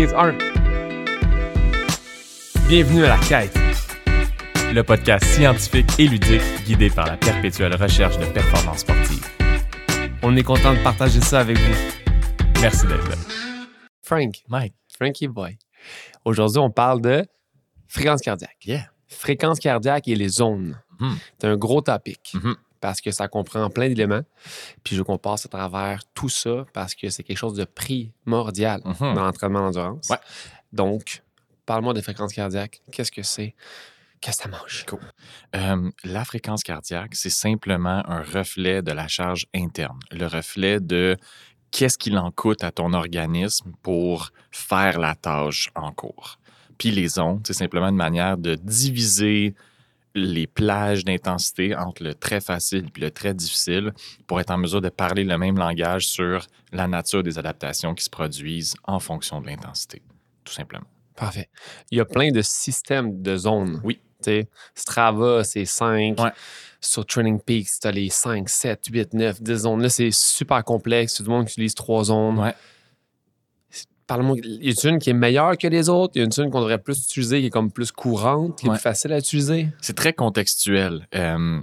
Prise 1. Bienvenue à la quête. Le podcast scientifique et ludique guidé par la perpétuelle recherche de performance sportive. On est content de partager ça avec vous. Merci d'être là. Frank, Mike. Frankie Boy. Aujourd'hui, on parle de fréquence cardiaque. Yeah. Fréquence cardiaque et les zones. Mhm. C'est un gros topic Mhm. Parce que ça comprend plein d'éléments. Puis je veux qu'on passe à travers tout ça parce que c'est quelque chose de primordial Mhm. dans l'entraînement d'endurance. Ouais. Donc, parle-moi de fréquence cardiaque. Qu'est-ce que c'est? Qu'est-ce que ça mange? Euh, la fréquence cardiaque, c'est simplement un reflet de la charge interne, le reflet de qu'est-ce qu'il en coûte à ton organisme pour faire la tâche en cours. Puis les ondes, c'est simplement une manière de diviser les plages d'intensité entre le très facile et le très difficile pour être en mesure de parler le même langage sur la nature des adaptations qui se produisent en fonction de l'intensité, tout simplement. Parfait. Il y a plein de systèmes de zones. Oui. Tu sais, Strava, c'est 5. Ouais. Sur Training Peaks, tu as les 5, 7, 8, 9, 10 zones. Là, c'est super complexe. Tout le monde utilise trois zones. Ouais. Parle-moi, y a une qui est meilleure que les autres? Y a une qu'on devrait plus utiliser, qui est comme plus courante, qui est plus facile à utiliser? C'est très contextuel. Euh,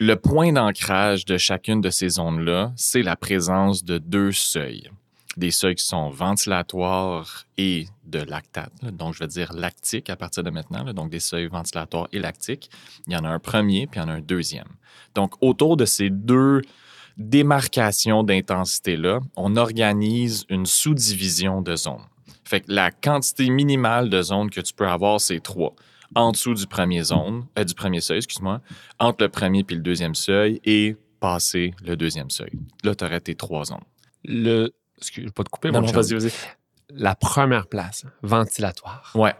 le point d'ancrage de chacune de ces zones-là, c'est la présence de deux seuils. Des seuils qui sont ventilatoires et de lactate. là. Donc, je vais dire lactique à partir de maintenant. là. Donc, des seuils ventilatoires et lactiques. Il y en a un premier, puis il y en a un deuxième. Donc, autour de ces deux démarcations d'intensité-là, on organise une sous-division de zones. Fait que la quantité minimale de zones que tu peux avoir, c'est trois en dessous du premier zone, euh, du premier seuil, excuse-moi, entre le premier puis le deuxième seuil et passer le deuxième seuil. Là, tu aurais tes trois zones. Le. Excuse, je vais pas te couper, Non, mon non. La première place, ventilatoire. Ouais,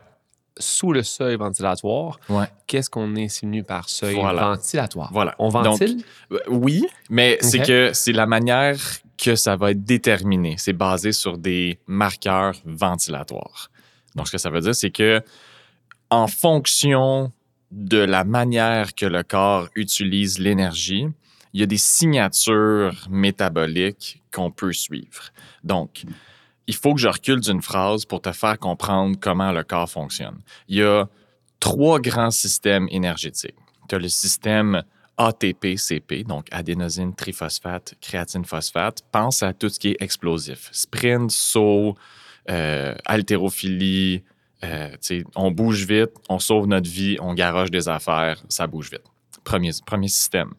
Sous le seuil ventilatoire, ouais, qu'est-ce qu'on insinue par seuil Voilà. ventilatoire? voilà. On Donc, ventile? euh, oui, mais c'est que c'est la manière que ça va être déterminé. C'est basé sur des marqueurs ventilatoires. Donc, ce que ça veut dire, c'est que en fonction de la manière que le corps utilise l'énergie, il y a des signatures métaboliques qu'on peut suivre. Donc, il faut que je recule d'une phrase pour te faire comprendre comment le corps fonctionne. Il y a trois grands systèmes énergétiques. Tu as le système ATP-CP, donc adénosine triphosphate, créatine phosphate. Pense à tout ce qui est explosif. Sprint, saut, euh, haltérophilie. euh, on bouge vite, on sauve notre vie, on garoche des affaires, ça bouge vite. Premier système.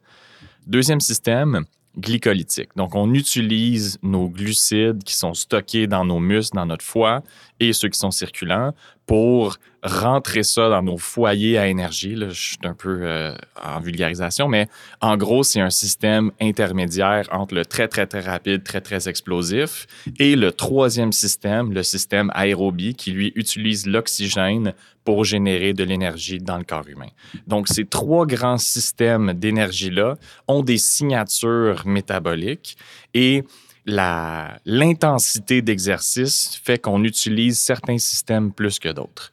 Deuxième système, glycolytique. Donc, on utilise nos glucides qui sont stockés dans nos muscles, dans notre foie et ceux qui sont circulants pour rentrer ça dans nos foyers à énergie. Là, je suis un peu euh, en vulgarisation, mais en gros, c'est un système intermédiaire entre le très, très, très rapide, très, très explosif et le troisième système, le système aérobie, qui lui utilise l'oxygène pour générer de l'énergie dans le corps humain. Donc, ces trois grands systèmes d'énergie-là ont des signatures métaboliques et l'intensité d'exercice fait qu'on utilise certains systèmes plus que d'autres.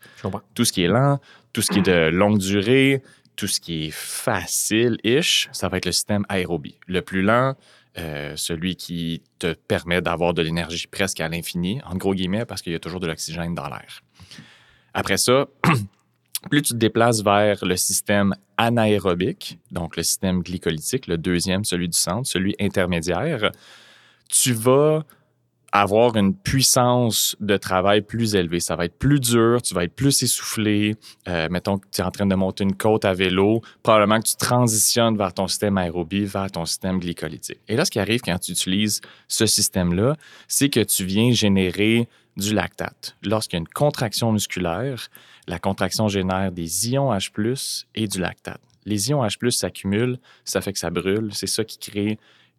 Tout ce qui est lent, tout ce qui est de longue durée, tout ce qui est facile-ish, ça va être le système aérobie. Le plus lent, euh, celui qui te permet d'avoir de l'énergie presque à l'infini, en gros guillemets, parce qu'il y a toujours de l'oxygène dans l'air. Après ça, plus tu te déplaces vers le système anaérobique, donc le système glycolytique, le deuxième, celui du centre, celui intermédiaire, tu vas avoir une puissance de travail plus élevée. Ça va être plus dur, tu vas être plus essoufflé. Euh, mettons que tu es en train de monter une côte à vélo, probablement que tu transitionnes vers ton système aérobie, vers ton système glycolytique. Et là, ce qui arrive quand tu utilises ce système-là, c'est que tu viens générer du lactate. Lorsqu'il y a une contraction musculaire, la contraction génère des ions H+, et du lactate. Les ions H+, s'accumulent, ça fait que ça brûle, c'est ça qui crée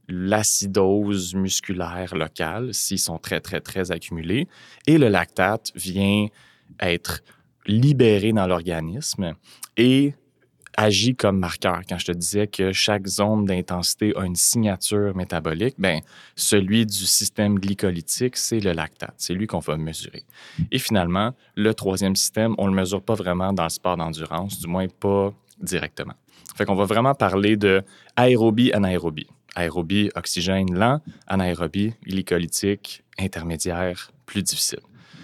l'acidose musculaire locale s'ils sont très, très, très accumulés. Et le lactate vient être libéré dans l'organisme et agit comme marqueur. Quand je te disais que chaque zone d'intensité a une signature métabolique, ben, celui du système glycolytique, c'est le lactate. C'est lui qu'on va mesurer. Et finalement, le troisième système, on ne le mesure pas vraiment dans le sport d'endurance, du moins pas directement. Fait qu'on va vraiment parler de aérobie, anaérobie. Aérobie, oxygène lent, anaérobie, glycolytique, intermédiaire, plus difficile.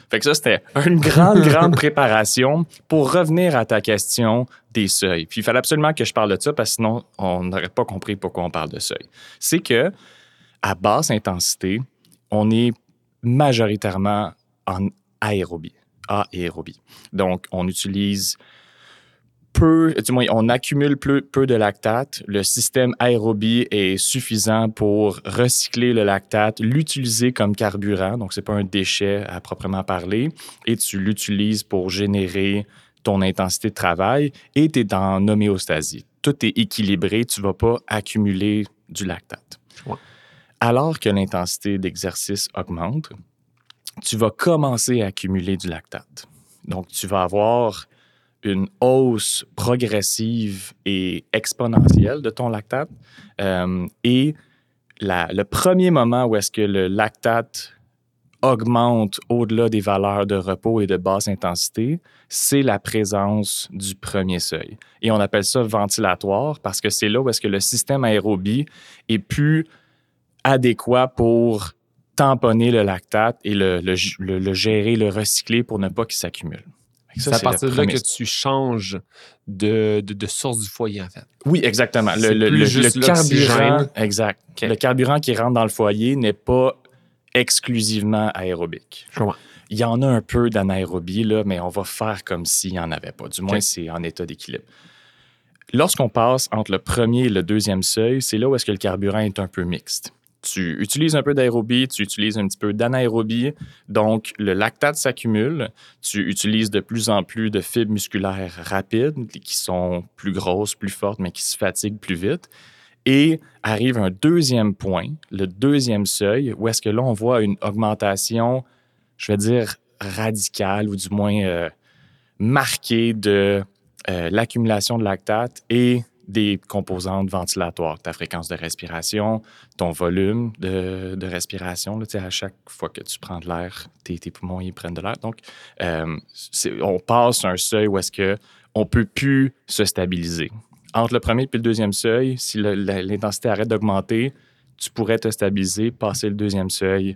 Fait que ça, c'était une grande, grande préparation pour revenir à ta question des seuils. Puis il fallait absolument que je parle de ça parce que sinon, on n'aurait pas compris pourquoi on parle de seuil. C'est que à basse intensité, on est majoritairement en aérobie, aérobie. Donc, on utilise peu, du moins, on accumule peu, peu, de lactate. Le système aérobie est suffisant pour recycler le lactate, l'utiliser comme carburant, donc c'est pas un déchet à proprement parler, et tu l'utilises pour générer ton intensité de travail et tu es en homéostasie. Tout est équilibré, tu vas pas accumuler du lactate. Ouais. Alors que l'intensité d'exercice augmente, tu vas commencer à accumuler du lactate. Donc, tu vas avoir une hausse progressive et exponentielle de ton lactate. Euh, et le premier moment où est-ce que le lactate augmente au-delà des valeurs de repos et de basse intensité, c'est la présence du premier seuil. Et on appelle ça ventilatoire parce que c'est là où est-ce que le système aérobie est plus adéquat pour tamponner le lactate et le, le gérer, le recycler pour ne pas qu'il s'accumule. C'est à partir de là que tu changes de, de, de, source du foyer, en fait. Oui, exactement. Le, le, le carburant, exact. Okay. Le carburant qui rentre dans le foyer n'est pas exclusivement aérobique. Il y en a un peu d'anaérobie, là, mais on va faire comme s'il n'y en avait pas. Du moins, okay. c'est en état d'équilibre. Lorsqu'on passe entre le premier et le deuxième seuil, c'est là où est-ce que le carburant est un peu mixte tu utilises un peu d'aérobie, tu utilises un petit peu d'anaérobie, donc le lactate s'accumule, tu utilises de plus en plus de fibres musculaires rapides qui sont plus grosses, plus fortes, mais qui se fatiguent plus vite. Et arrive un deuxième point, le deuxième seuil, où est-ce que là, on voit une augmentation, je vais dire, radicale ou du moins euh, marquée de euh, l'accumulation de lactate et des composantes ventilatoires, ta fréquence de respiration, ton volume de, de respiration. Là, à chaque fois que tu prends de l'air, tes, tes, poumons ils prennent de l'air. Donc, euh, on passe un seuil où est-ce que on peut plus se stabiliser. Entre le premier et le deuxième seuil, si l'intensité arrête d'augmenter, tu pourrais te stabiliser, passer le deuxième seuil,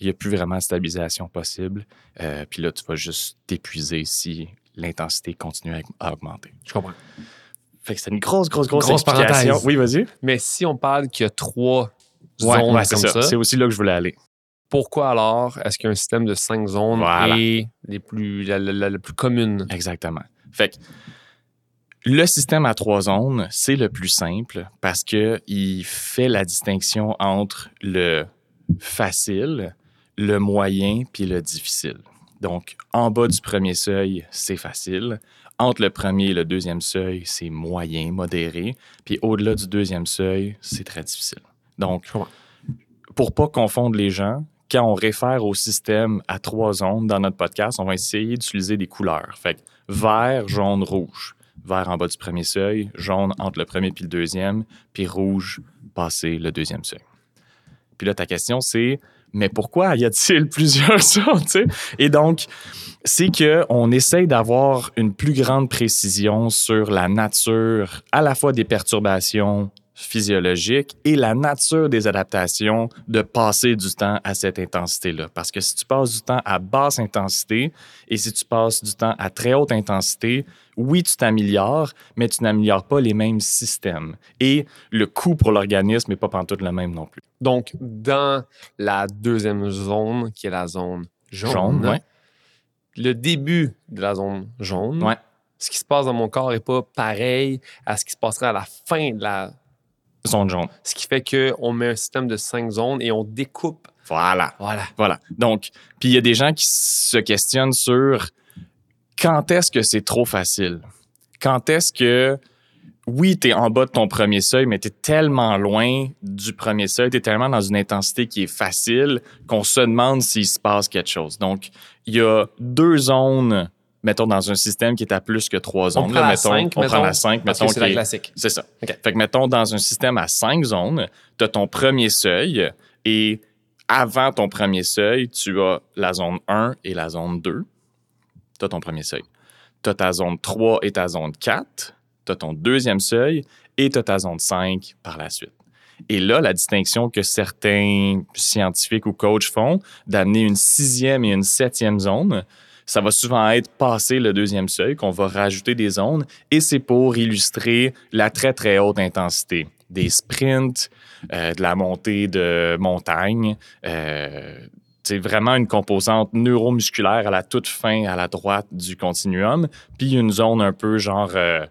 il n'y a plus vraiment de stabilisation possible. Euh, puis là, tu vas juste t'épuiser si l'intensité continue à augmenter. Je comprends. Fait que c'est une grosse, grosse, grosse, grosse explication. Parenthèse. Oui, vas-y. Mais si on parle qu'il y a trois ouais, zones ouais, comme ça. ça, c'est aussi là que je voulais aller. Pourquoi alors est-ce qu'un système de cinq zones voilà. est les plus, la, la, la, plus commune? Exactement. Fait que le système à trois zones, c'est le plus simple parce qu'il fait la distinction entre le facile, le moyen puis le difficile. Donc, en bas du premier seuil, c'est facile. Entre le premier et le deuxième seuil, c'est moyen, modéré. Puis au-delà du deuxième seuil, c'est très difficile. Donc, pour pas confondre les gens, quand on réfère au système à trois zones dans notre podcast, on va essayer d'utiliser des couleurs. Fait que vert, jaune, rouge. Vert en bas du premier seuil, jaune entre le premier et le deuxième, puis rouge passé le deuxième seuil. Puis là, ta question, c'est mais pourquoi? Y a-t-il plusieurs sortes? Et donc, c'est qu'on essaye d'avoir une plus grande précision sur la nature à la fois des perturbations physiologiques et la nature des adaptations de passer du temps à cette intensité-là. Parce que si tu passes du temps à basse intensité et si tu passes du temps à très haute intensité, oui, tu t'améliores, mais tu n'améliores pas les mêmes systèmes. Et le coût pour l'organisme n'est pas pantoute le même non plus. Donc, dans la deuxième zone, qui est la zone jaune, jaune ouais. le début de la zone jaune, ouais. ce qui se passe dans mon corps n'est pas pareil à ce qui se passerait à la fin de la zone jaune. Ce qui fait qu'on met un système de cinq zones et on découpe. Voilà. Voilà. Voilà. Donc, puis il y a des gens qui se questionnent sur quand est-ce que c'est trop facile? Quand est-ce que, oui, tu es en bas de ton premier seuil, mais tu es tellement loin du premier seuil, tu es tellement dans une intensité qui est facile qu'on se demande s'il se passe quelque chose. Donc, il y a deux zones mettons, dans un système qui est à plus que trois zones. On prend là, la mettons, 5, on mettons, prend la 5, parce mettons. que c'est la classique. C'est ça. Fait que, mettons, dans un système à cinq zones, tu as ton premier seuil et avant ton premier seuil, tu as la zone 1 et la zone 2. Tu as ton premier seuil. Tu as ta zone 3 et ta zone 4. Tu as ton deuxième seuil et tu as ta zone 5 par la suite. Et là, la distinction que certains scientifiques ou coachs font d'amener une sixième et une septième zone, ça va souvent être passer le deuxième seuil, qu'on va rajouter des zones, et c'est pour illustrer la très, très haute intensité. Des sprints, euh, de la montée de montagne, euh, c'est vraiment une composante neuromusculaire à la toute fin, à la droite du continuum, puis une zone un peu genre euh,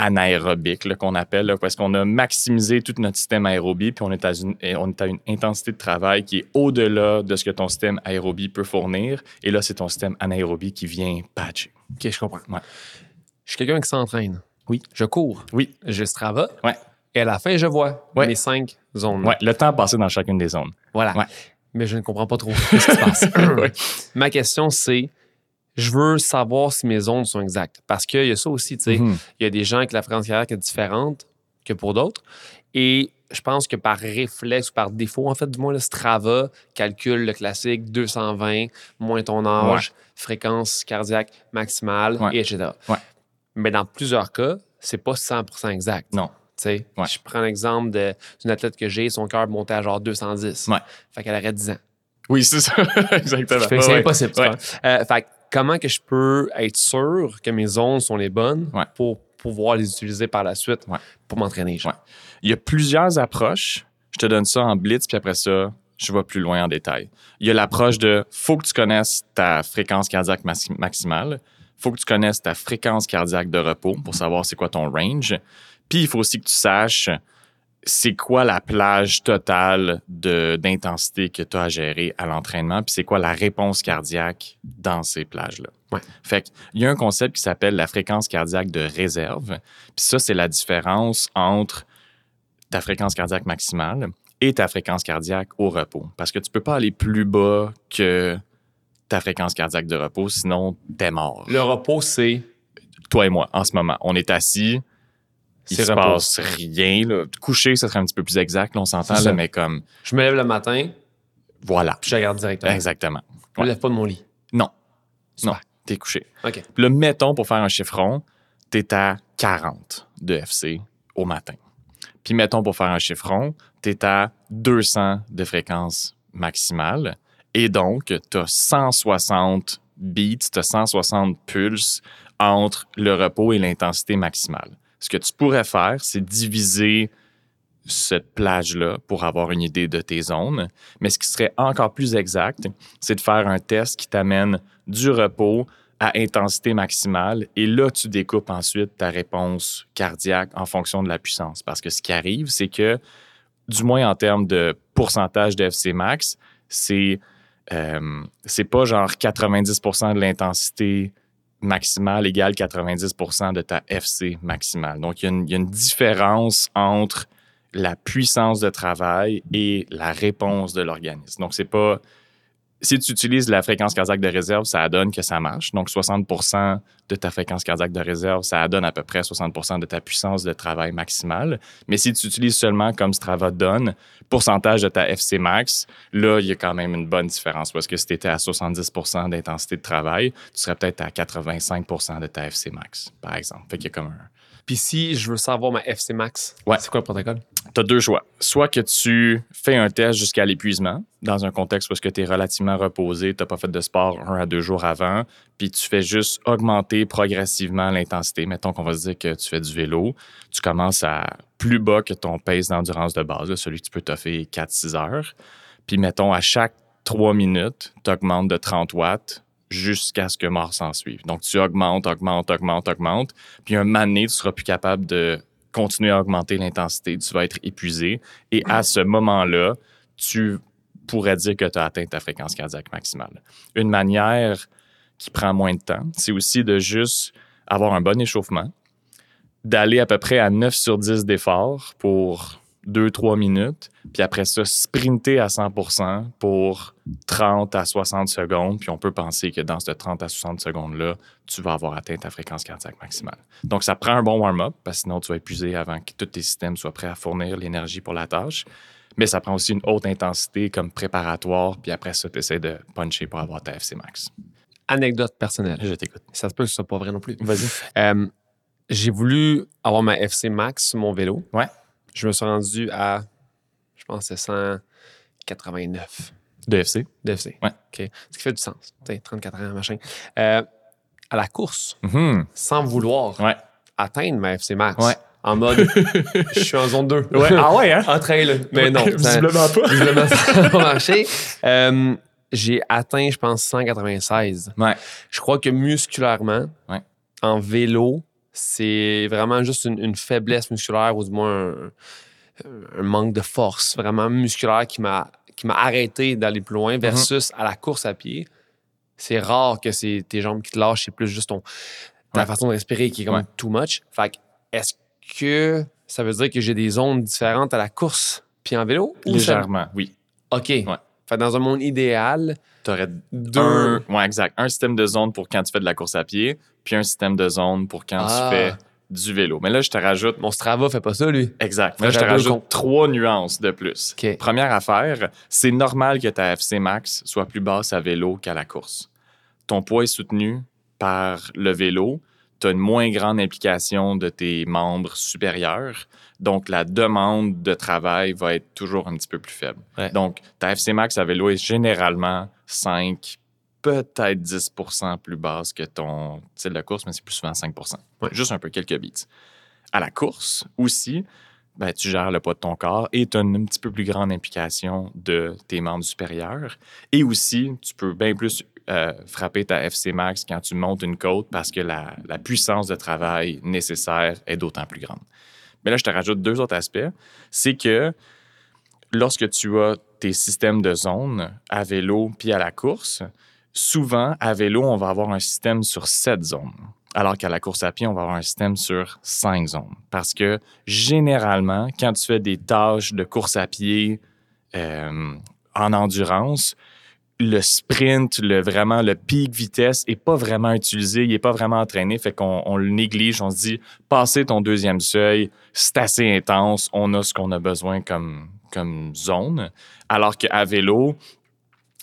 anaérobique qu'on appelle, là, parce qu'on a maximisé tout notre système aérobie, puis on est, à une, on est à une intensité de travail qui est au-delà de ce que ton système aérobie peut fournir, et là, c'est ton système anaérobie qui vient patcher. OK, je comprends. Ouais. Je suis quelqu'un qui s'entraîne. Oui. Je cours. Oui. Je Strava. Ouais. Et à la fin, je vois Ouais. mes cinq zones. Ouais, le temps passé dans chacune des zones. Voilà. Ouais. Mais je ne comprends pas trop ce qui se passe. Ma question, c'est je veux savoir si mes zones sont exactes. Parce qu'il y a ça aussi, tu sais. Mhm. Il y a des gens que la fréquence cardiaque est différente que pour d'autres. Et je pense que par réflexe ou par défaut, en fait, du moins, le Strava calcule le classique 220 moins ton âge, fréquence cardiaque maximale, Ouais. et etc. Ouais. Mais dans plusieurs cas, c'est pas 100% exact. Non. Tu sais, Ouais. Je prends l'exemple d'une athlète que j'ai, son cœur montait à genre 210. Ouais. Fait qu'elle aurait 10 ans. Oui, c'est ça. Exactement. Fait que c'est impossible. Euh, fait que comment que je peux être sûr que mes zones sont les bonnes Ouais. pour pouvoir les utiliser par la suite Ouais. pour m'entraîner? Il y a plusieurs approches. Je te donne ça en blitz, puis après ça, je vais plus loin en détail. Il y a l'approche de faut que tu connaisses ta fréquence cardiaque maxi- maximale, faut que tu connaisses ta fréquence cardiaque de repos pour savoir c'est quoi ton range. Puis il faut aussi que tu saches c'est quoi la plage totale d'intensité que tu as à gérer à l'entraînement, puis c'est quoi la réponse cardiaque dans ces plages-là? Ouais. Fait qu'il y a un concept qui s'appelle la fréquence cardiaque de réserve. Puis ça, c'est la différence entre ta fréquence cardiaque maximale et ta fréquence cardiaque au repos. Parce que tu peux pas aller plus bas que ta fréquence cardiaque de repos, sinon t'es mort. Le repos, c'est Toi et moi, en ce moment, on est assis, il se repos. passe rien. Là. Coucher, ça serait un petit peu plus exact, là, on s'entend, là, mais comme, je me lève le matin, voilà. puis je regarde directement. Exactement. Je me lève pas de mon lit. Non, Super. non, t'es couché. OK. Puis là, mettons, pour faire un chiffron, t'es à 40 de FC au matin. Puis mettons, pour faire un chiffron, t'es à 200 de fréquence maximale. Et donc, t'as 160 beats, t'as 160 pulses entre le repos et l'intensité maximale. Ce que tu pourrais faire, c'est diviser cette plage-là pour avoir une idée de tes zones. Mais ce qui serait encore plus exact, c'est de faire un test qui t'amène du repos à intensité maximale. Et là, tu découpes ensuite ta réponse cardiaque en fonction de la puissance. Parce que ce qui arrive, c'est que, du moins en termes de pourcentage de FC max, euh, c'est pas genre 90% de l'intensité maximale égale 90% de ta FC maximale. Donc, il y, a une- y a une différence entre la puissance de travail et la réponse de l'organisme. Donc, c'est pas. Si tu utilises la fréquence cardiaque de réserve, ça donne que ça marche. Donc, 60% de ta fréquence cardiaque de réserve, ça donne à peu près 60% de ta puissance de travail maximale. Mais si tu utilises seulement comme Strava donne, pourcentage de ta FC max, là, il y a quand même une bonne différence. Parce que si tu étais à 70% d'intensité de travail, tu serais peut-être à 85% de ta FC max, par exemple. Fait qu'il y a comme un, Puis si je veux savoir ma FC max, Ouais. c'est quoi le protocole? tu as deux choix. Soit que tu fais un test jusqu'à l'épuisement, dans un contexte où tu es relativement reposé, tu n'as pas fait de sport un à deux jours avant, puis tu fais juste augmenter progressivement l'intensité. Mettons qu'on va se dire que tu fais du vélo, tu commences à plus bas que ton pace d'endurance de base, là, celui que tu peux toffer 4-6 heures. Puis mettons, à chaque 3 minutes, tu augmentes de 30 watts jusqu'à ce que mort s'en suive. Donc, tu augmentes, augmentes, augmentes, augmentes. Puis un moment donné, tu seras plus capable de continuer à augmenter l'intensité, tu vas être épuisé. Et à ce moment-là, tu pourrais dire que tu as atteint ta fréquence cardiaque maximale. Une manière qui prend moins de temps, c'est aussi de juste avoir un bon échauffement, d'aller à peu près à 9 sur 10 d'effort pour 2-3 minutes, puis après ça, sprinter à 100 pour 30 à 60 secondes, puis on peut penser que dans ce 30 à 60 secondes-là, tu vas avoir atteint ta fréquence cardiaque maximale. Donc, ça prend un bon warm-up, parce que sinon, tu vas épuiser avant que tous tes systèmes soient prêts à fournir l'énergie pour la tâche. Mais ça prend aussi une haute intensité comme préparatoire, puis après ça, tu essaies de puncher pour avoir ta FC max. Anecdote personnelle. Je t'écoute. Ça se peut que ce soit pas vrai non plus. Vas-y. Euh, j'ai voulu avoir ma FC max sur mon vélo. Ouais. Je me suis rendu à pense que c'est 189 De FC. d'FC. Ouais. OK. Ce qui fait du sens. Tu sais, 34 ans, machin. Euh, à la course, Mhm. sans vouloir Ouais. atteindre ma FC Max. Ouais. En mode, je suis en zone 2. Ouais. Ah ouais, hein? en trail. Mais non. Visiblement pas. visiblement, ça n'a pas marché. Euh, j'ai atteint, je pense, 196. Ouais. Je crois que musculairement, Ouais. en vélo, c'est vraiment juste une, une faiblesse musculaire ou du moins un, un manque de force vraiment musculaire qui m'a arrêté d'aller plus loin versus à la course à pied. C'est rare que c'est tes jambes qui te lâchent, c'est plus juste ton, ta Ouais. façon de respirer qui est comme Ouais. too much. Fait que, est-ce que ça veut dire que j'ai des zones différentes à la course puis en vélo? Ça- Légèrement, oui. OK. Fait dans un monde idéal, Tu aurais deux. un, ouais, exact. un système de zone pour quand tu fais de la course à pied, puis un système de zone pour quand Ah. tu fais du vélo. Mais là, je te rajoute Mon Strava fait pas ça, lui. Exact. Là, je te rajoute trois nuances de plus. Première affaire, c'est normal que ta FC max soit plus basse à vélo qu'à la course. Ton poids est soutenu par le vélo. Tu as une moins grande implication de tes membres supérieurs. Donc, la demande de travail va être toujours un petit peu plus faible. Ouais. Donc, ta FC max à vélo est généralement 5, peut-être 10% plus basse que ton style de course, mais c'est plus souvent 5 Ouais. Juste un peu quelques beats. À la course aussi, ben, tu gères le poids de ton corps et tu as une, un petit peu plus grande implication de tes membres supérieurs. Et aussi, tu peux bien plus euh, frapper ta FC max quand tu montes une côte parce que la, puissance de travail nécessaire est d'autant plus grande. Mais là, je te rajoute deux autres aspects. C'est que lorsque tu as tes systèmes de zone à vélo puis à la course, souvent, à vélo, on va avoir un système sur sept zones. Alors qu'à la course à pied, on va avoir un système sur cinq zones. Parce que généralement, quand tu fais des tâches de course à pied euh, en endurance, le sprint, le, vraiment le pic vitesse est pas vraiment utilisé, il est pas vraiment entraîné, fait qu'on on le néglige, on se dit, passer ton deuxième seuil, c'est assez intense, on a ce qu'on a besoin comme, comme zone. Alors qu'à vélo,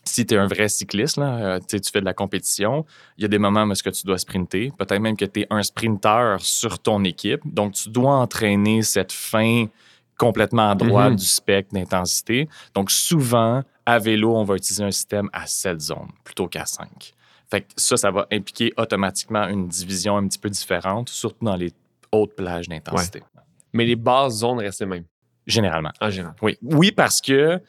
si tu es un vrai cycliste, là, euh, tu fais de la compétition, il y a des moments où est-ce que tu dois sprinter. Peut-être même que tu es un sprinter sur ton équipe. Donc, tu dois entraîner cette fin complètement à droite Mhm. du spectre d'intensité. Donc, souvent, à vélo, on va utiliser un système à 7 zones plutôt qu'à 5. Fait que ça, ça va impliquer automatiquement une division un petit peu différente, surtout dans les hautes plages d'intensité. Mais les bases zones restent les mêmes, Généralement. en général. Oui. Oui, parce que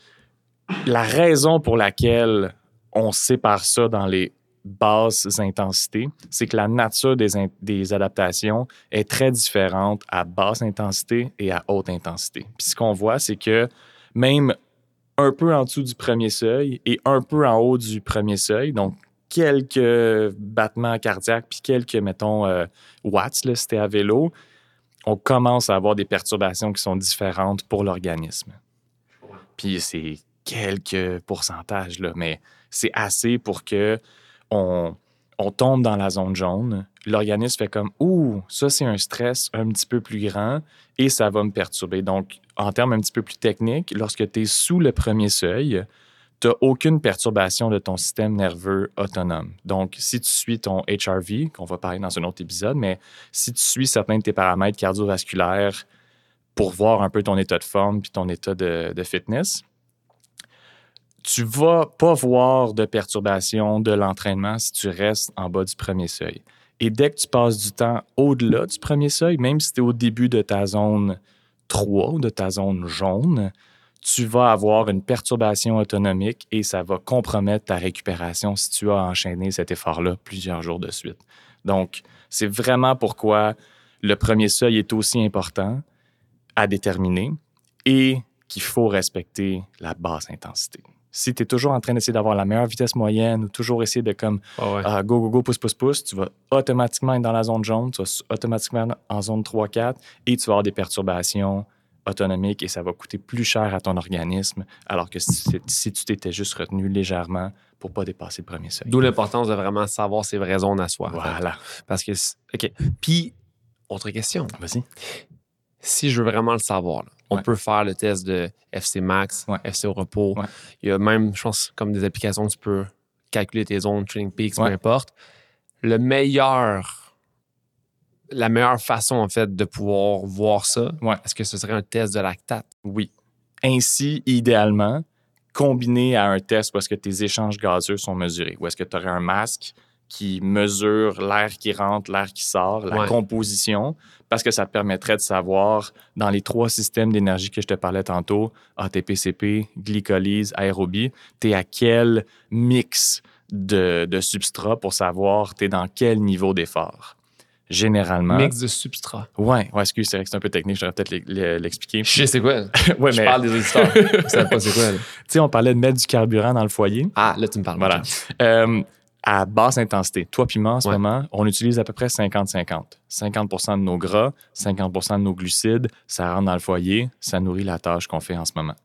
la raison pour laquelle on sépare ça dans les basses intensités, c'est que la nature des, des adaptations est très différente à basse intensité et à haute intensité. Puis ce qu'on voit, c'est que même un peu en dessous du premier seuil et un peu en haut du premier seuil, donc quelques battements cardiaques puis quelques, mettons, euh, watts, là, t'es à vélo, on commence à avoir des perturbations qui sont différentes pour l'organisme. Puis c'est quelques pourcentages, mais c'est assez pour que on, on tombe dans la zone jaune. L'organisme fait comme Ouh, ça c'est un stress un petit peu plus grand et ça va me perturber. Donc, en termes un petit peu plus techniques, lorsque tu es sous le premier seuil, tu n'as aucune perturbation de ton système nerveux autonome. Donc, si tu suis ton HRV, qu'on va parler dans un autre épisode, mais si tu suis certains de tes paramètres cardiovasculaires pour voir un peu ton état de forme puis ton état de, de fitness, tu vas pas voir de perturbation de l'entraînement si tu restes en bas du premier seuil. Et dès que tu passes du temps au-delà du premier seuil, même si tu es au début de ta zone 3 ou de ta zone jaune, tu vas avoir une perturbation autonomique et ça va compromettre ta récupération si tu as enchaîné cet effort-là plusieurs jours de suite. Donc, c'est vraiment pourquoi le premier seuil est aussi important à déterminer et qu'il faut respecter la basse intensité. Si tu es toujours en train d'essayer d'avoir la meilleure vitesse moyenne ou toujours essayer de comme Ah ouais. ah, go, go, go, pousse, pousse, pousse, tu vas automatiquement être dans la zone jaune, tu vas automatiquement en zone 3-4 et tu vas avoir des perturbations autonomiques et ça va coûter plus cher à ton organisme, alors que si, si tu t'étais juste retenu légèrement pour pas dépasser le premier seuil. D'où l'importance de vraiment savoir ses vraies zones à soi. en fait. Voilà. Parce que, c'est- OK. Puis, autre question. Vas-y. Si je veux vraiment le savoir, là, on Ouais. peut faire le test de FC Max, Ouais. FC au repos. Ouais. Il y a même, je pense, comme des applications, tu peux calculer tes zones, Training Peaks, peu importe. Le meilleur, la meilleure façon, en fait, de pouvoir voir ça, est-ce que ce serait un test de lactate? Oui. ainsi, idéalement, combiné à un test où est-ce que tes échanges gazeux sont mesurés, où est-ce que tu aurais un masque qui mesure l'air qui rentre, l'air qui sort, la Ouais. composition, parce que ça te permettrait de savoir dans les trois systèmes d'énergie que je te parlais tantôt, ATP-CP, glycolyse, aérobie, tu es à quel mix de, de substrat pour savoir tu es dans quel niveau d'effort? Généralement. Mix de substrat. Ouais, ouais, excuse, c'est vrai que c'est un peu technique, je devrais peut-être l'e- l'e- l'expliquer. Je sais quoi. ouais, Je mais parle des auditeurs. Savez pas c'est quoi. tu sais, on parlait de mettre du carburant dans le foyer. Ah, là, tu me parles. Voilà. Euh, à basse intensité, toi puis moi, en ce Ouais. moment, on utilise à peu près 50-50. 50% de nos gras, 50% de nos glucides, ça rentre dans le foyer, ça nourrit la tâche qu'on fait en ce moment.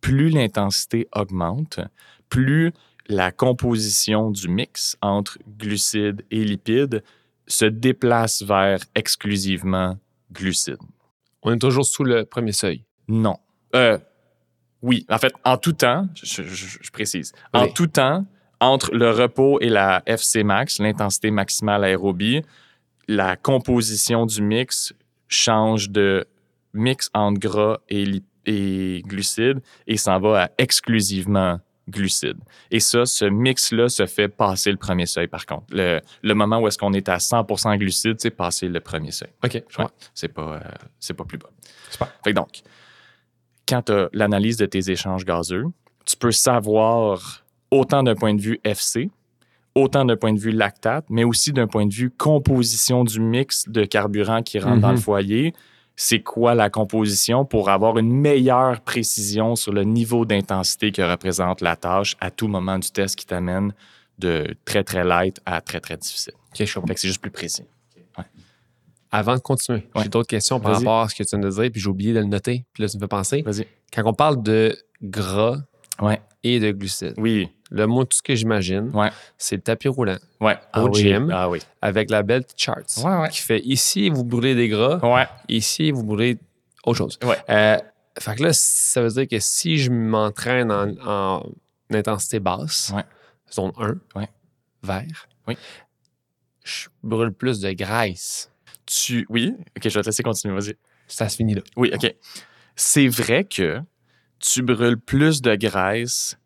Plus l'intensité augmente, plus la composition du mix entre glucides et lipides se déplace vers exclusivement glucides. On est toujours sous le premier seuil? Non. Euh, oui, en fait, en tout temps, je, je- je précise, en tout temps, entre le repos et la FC max, l'intensité maximale aérobie, la composition du mix change de mix entre gras et, glucides et s'en va à exclusivement glucides. Et ça, ce mix-là se fait passer le premier seuil, par contre. Le, le moment où est-ce qu'on est à 100% glucides, c'est passer le premier seuil. OK. je Ouais, c'est pas, euh, c'est pas plus bas. Super. Fait que donc, quand tu as l'analyse de tes échanges gazeux, tu peux savoir autant d'un point de vue FC, autant d'un point de vue lactate, mais aussi d'un point de vue composition du mix de carburant qui rentre dans le Mhm. foyer. C'est quoi la composition pour avoir une meilleure précision sur le niveau d'intensité que représente la tâche à tout moment du test qui t'amène de très, très light à très, très difficile? OK, je comprends. Fait que c'est juste plus précis. Avant de continuer, Ouais. j'ai d'autres questions par rapport à ce que tu viens de dire, puis j'ai oublié de le noter. Puis là, tu me fais penser. Vas-y. Quand on parle de gras Ouais. et de glucides, Oui. Le mot, tout ce que j'imagine, Ouais. c'est le tapis roulant Ouais. Au oui. gym. Ah oui. avec la belle charts Ouais, qui fait ici, vous brûlez des gras, ici, vous brûlez autre chose. Euh, fait que là, ça veut dire que si je m'entraîne en, en intensité basse, zone 1, Ouais. vert, Oui. je brûle plus de graisse. Tu. Oui. OK, je vais te laisser continuer. Vas-y. Ça se finit là. Oui, OK. C'est vrai que tu brûles plus de graisse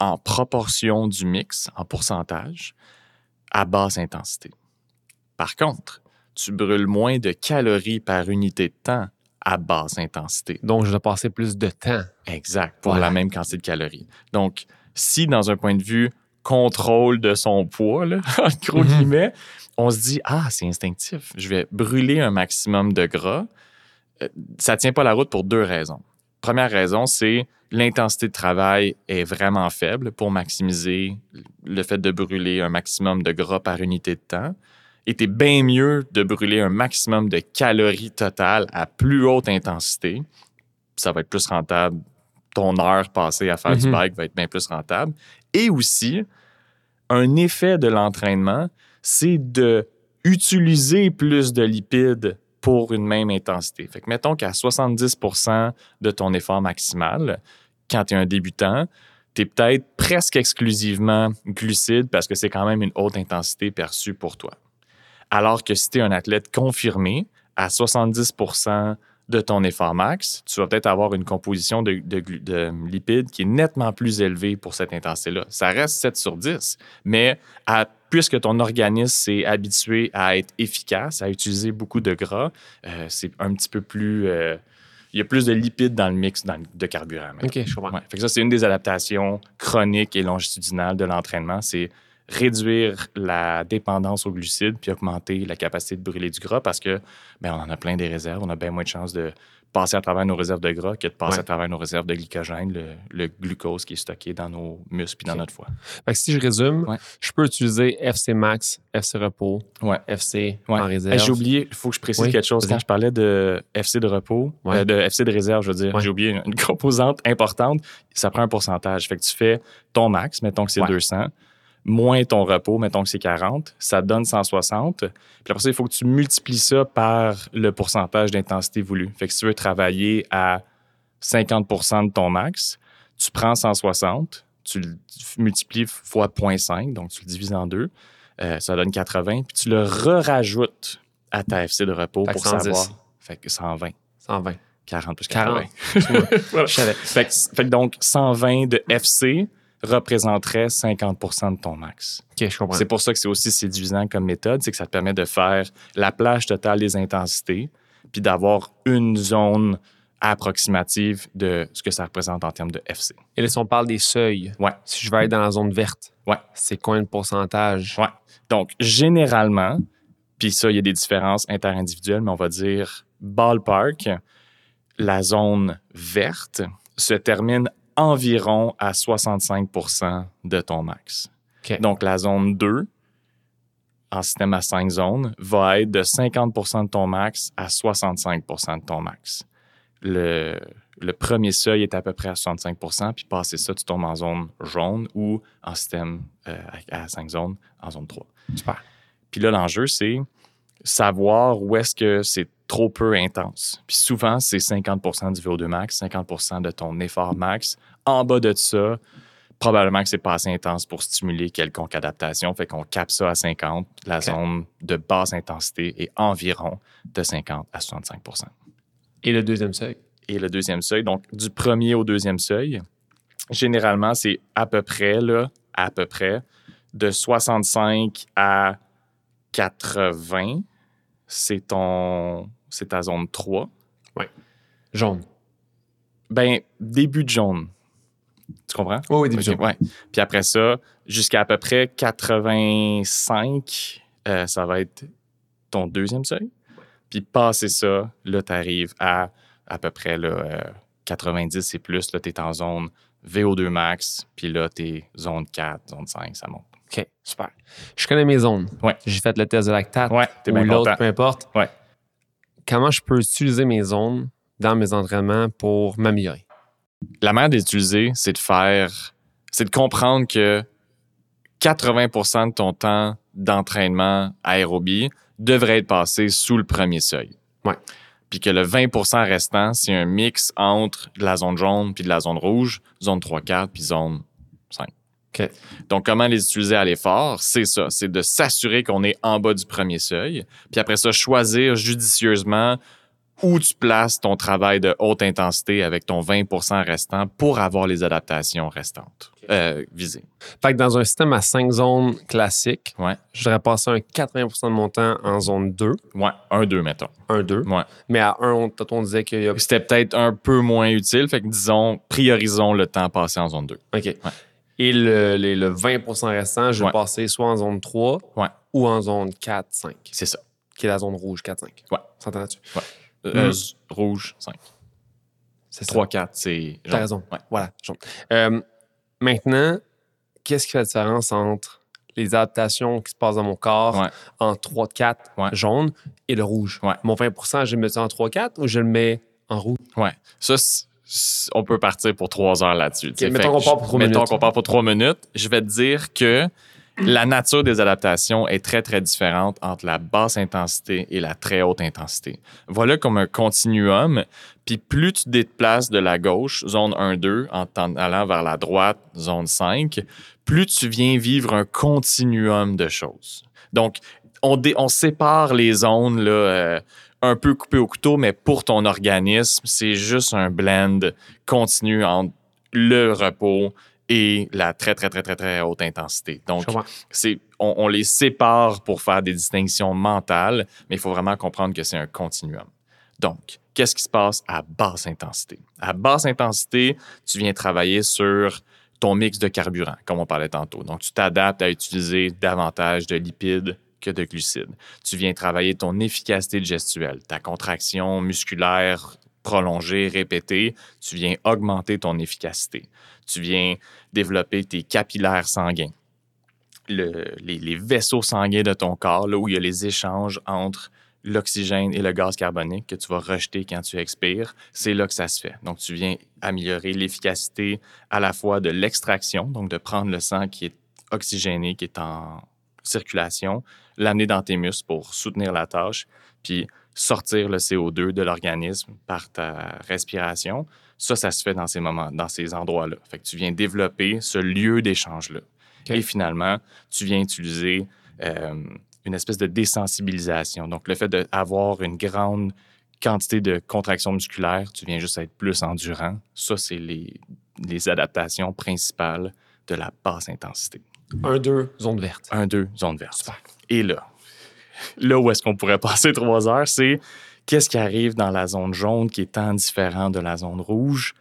en proportion du mix, en pourcentage, à basse intensité. Par contre, tu brûles moins de calories par unité de temps à basse intensité. Donc, je dois passer plus de temps. Exact, pour Voilà. la même quantité de calories. Donc, si dans un point de vue contrôle de son poids, là, en gros Mhm. guillemets, on se dit Ah, c'est instinctif, je vais brûler un maximum de gras. Euh, Ça tient pas la route pour deux raisons. Première raison, c'est l'intensité de travail est vraiment faible pour maximiser le fait de brûler un maximum de gras par unité de temps. Et t'es bien mieux de brûler un maximum de calories totales à plus haute intensité. Ça va être plus rentable. Ton heure passée à faire du Mhm. bike va être bien plus rentable. Et aussi, un effet de l'entraînement, c'est de utiliser plus de lipides pour une même intensité. Fait que mettons qu'à 70% de ton effort maximal, quand tu es un débutant, tu es peut-être presque exclusivement glucide parce que c'est quand même une haute intensité perçue pour toi. Alors que si tu es un athlète confirmé, à 70% de ton effort max, tu vas peut-être avoir une composition de, de lipides qui est nettement plus élevée pour cette intensité-là. Ça reste 7 sur 10, mais à- puisque ton organisme s'est habitué à être efficace, à utiliser beaucoup de gras, euh, c'est un petit peu plus... euh, il y a plus de lipides dans le mix dans le- de carburant. OK, je comprends. Ouais. Fait que ça, c'est une des adaptations chroniques et longitudinales de l'entraînement. C'est réduire la dépendance aux glucides puis augmenter la capacité de brûler du gras parce que ben, on en a plein des réserves. On a bien moins de chances de passer à travers nos réserves de gras que de passer Ouais. à travers nos réserves de glycogène, le, le glucose qui est stocké dans nos muscles puis dans notre foie. Fait que si je résume, Ouais. je peux utiliser FC max, FC repos, Ouais. FC en réserve. J'ai oublié, il faut que je précise Oui, quelque chose. Quand je parlais de FC de repos, euh, de FC de réserve, je veux dire, j'ai oublié une composante importante. Ça prend un pourcentage. Fait que tu fais ton max, mettons que c'est Ouais. 200, moins ton repos, mettons que c'est 40, ça donne 160. Puis après ça, il faut que tu multiplies ça par le pourcentage d'intensité voulu. Fait que si tu veux travailler à 50% de ton max, tu prends 160, tu le multiplies fois 0.5, donc tu le divises en deux, euh, ça donne 80, puis tu le re-rajoutes à ta FC de repos Fait pour 110. savoir. Fait que 120. 120. 40 plus 40. 80. Voilà. Je savais. Fait que, fait que donc, 120 de FC représenterait 50% de ton max. C'est pour ça que c'est aussi séduisant comme méthode, c'est que ça te permet de faire la plage totale des intensités, puis d'avoir une zone approximative de ce que ça représente en termes de FC. Et là, si on parle des seuils, Ouais. si je vais être dans la zone verte, Ouais. c'est combien de pourcentage? Ouais. Donc, généralement, puis ça, il y a des différences interindividuelles, mais on va dire ballpark, la zone verte se termine environ à 65% de ton max. Donc, la zone 2, en système à 5 zones, va être de 50% de ton max à 65% de ton max. Le, le premier seuil est à peu près à 65% puis passer ça, tu tombes en zone jaune ou en système euh, à 5 zones, en zone 3. Super. Puis là, l'enjeu, c'est savoir où est-ce que c'est trop peu intense. Puis souvent, c'est 50% du VO2 max, 50% de ton effort max. En bas de ça, probablement que c'est pas assez intense pour stimuler quelconque adaptation. Fait qu'on capte ça à 50. La zone de basse intensité est environ de 50 à 65% Et le deuxième seuil? et le deuxième seuil. Donc, du premier au deuxième seuil, généralement, c'est à peu près, là, à peu près, de 65 à 80. C'est ton, c'est ta zone 3. Jaune. Ben, début de jaune. Tu comprends? Oui, oui, début Ok, ouais. Puis après ça, jusqu'à à peu près 85, euh, ça va être ton deuxième seuil. Puis passer ça, là, tu arrives à à peu près là, euh, 90 et plus. Là, tu es en zone VO2 max. Puis là, tu es zone 4, zone 5, ça monte. OK, super. Je connais mes zones. Ouais. J'ai fait le test de lactate Ouais, ou l'autre, peu importe. Ouais. Comment je peux utiliser mes zones dans mes entraînements pour m'améliorer? La manière d'utiliser, c'est de faire, c'est de comprendre que 80% de ton temps d'entraînement aérobie devrait être passé sous le premier seuil. Ouais. Puis que le 20% restant, c'est un mix entre de la zone jaune puis de la zone rouge, zone 3-4 puis zone 5. OK. Donc, comment les utiliser à l'effort? C'est ça. C'est de s'assurer qu'on est en bas du premier seuil. Puis après ça, choisir judicieusement où tu places ton travail de haute intensité avec ton 20% restant pour avoir les adaptations restantes euh, visées. Fait que dans un système à 5 zones classiques, Ouais. je devrais passer un 80% de mon temps en zone 2, Ouais. Un, deux, mettons. 1-2. Ouais. Mais à 1, on, on disait qu'il y a. C'était peut-être un peu moins utile. Fait que disons, priorisons le temps passé en zone 2. OK. Et le, les- le 20% restant, je vais Ouais. passer soit en zone 3 Ouais. ou en zone 4-5, C'est ça. qui est la zone rouge 4-5. Ouais. S'entend là-dessus? Euh, Mm. z- Rouge, 5. C'est ça. 3, 4, c'est. T'as raison. Ouais. Voilà. Euh, maintenant, qu'est-ce qui fait la différence entre les adaptations qui se passent dans mon corps Ouais. en 3-4 Ouais. jaune et le rouge? Ouais. Mon 20% je le mets en 3-4 ou je le mets en rouge? Ouais. Ça, on peut partir pour trois heures là-dessus. mettons qu'on part pour je- trois mettons minutes. qu'on part pour trois minutes. Je vais te dire que la nature des adaptations est très, très différente entre la basse intensité et la très haute intensité. Voilà comme un continuum. Puis plus tu déplaces de la gauche, zone 1-2, en t'en allant vers la droite, zone 5, plus tu viens vivre un continuum de choses. Donc, on, dé- on sépare les zones là, euh, un peu coupées au couteau, mais pour ton organisme, c'est juste un blend continu entre le repos et la très, très, très, très, très haute intensité. Donc, c'est, on les sépare pour faire des distinctions mentales, mais il faut vraiment comprendre que c'est un continuum. Donc, qu'est-ce qui se passe à basse intensité? À basse intensité, tu viens travailler sur ton mix de carburant, comme on parlait tantôt. Donc, tu t'adaptes à utiliser davantage de lipides que de glucides. Tu viens travailler ton efficacité gestuelle, ta contraction musculaire prolongée, répétée. Tu viens augmenter ton efficacité. Tu viens développer tes capillaires sanguins. Le- les, les vaisseaux sanguins de ton corps, là où il y a les échanges entre l'oxygène et le gaz carbonique que tu vas rejeter quand tu expires, c'est là que ça se fait. Donc, tu viens améliorer l'efficacité à la fois de l'extraction, donc de prendre le sang qui est oxygéné, qui est en circulation, l'amener dans tes muscles pour soutenir la tâche, puis sortir le CO2 de l'organisme par ta respiration. Ça, ça se fait dans ces moments, dans ces endroits-là. Fait que tu viens développer ce lieu d'échange-là. Et finalement, tu viens utiliser euh, une espèce de désensibilisation. Donc, le fait d'avoir une grande quantité de contraction musculaire, tu viens juste être plus endurant. Ça, c'est les, les adaptations principales de la basse intensité. 1-2, zone verte. 1-2, zone verte. Super. Et là, là où est-ce qu'on pourrait passer trois heures, c'est qu'est-ce qui arrive dans la zone jaune qui est tant différent de la zone rouge?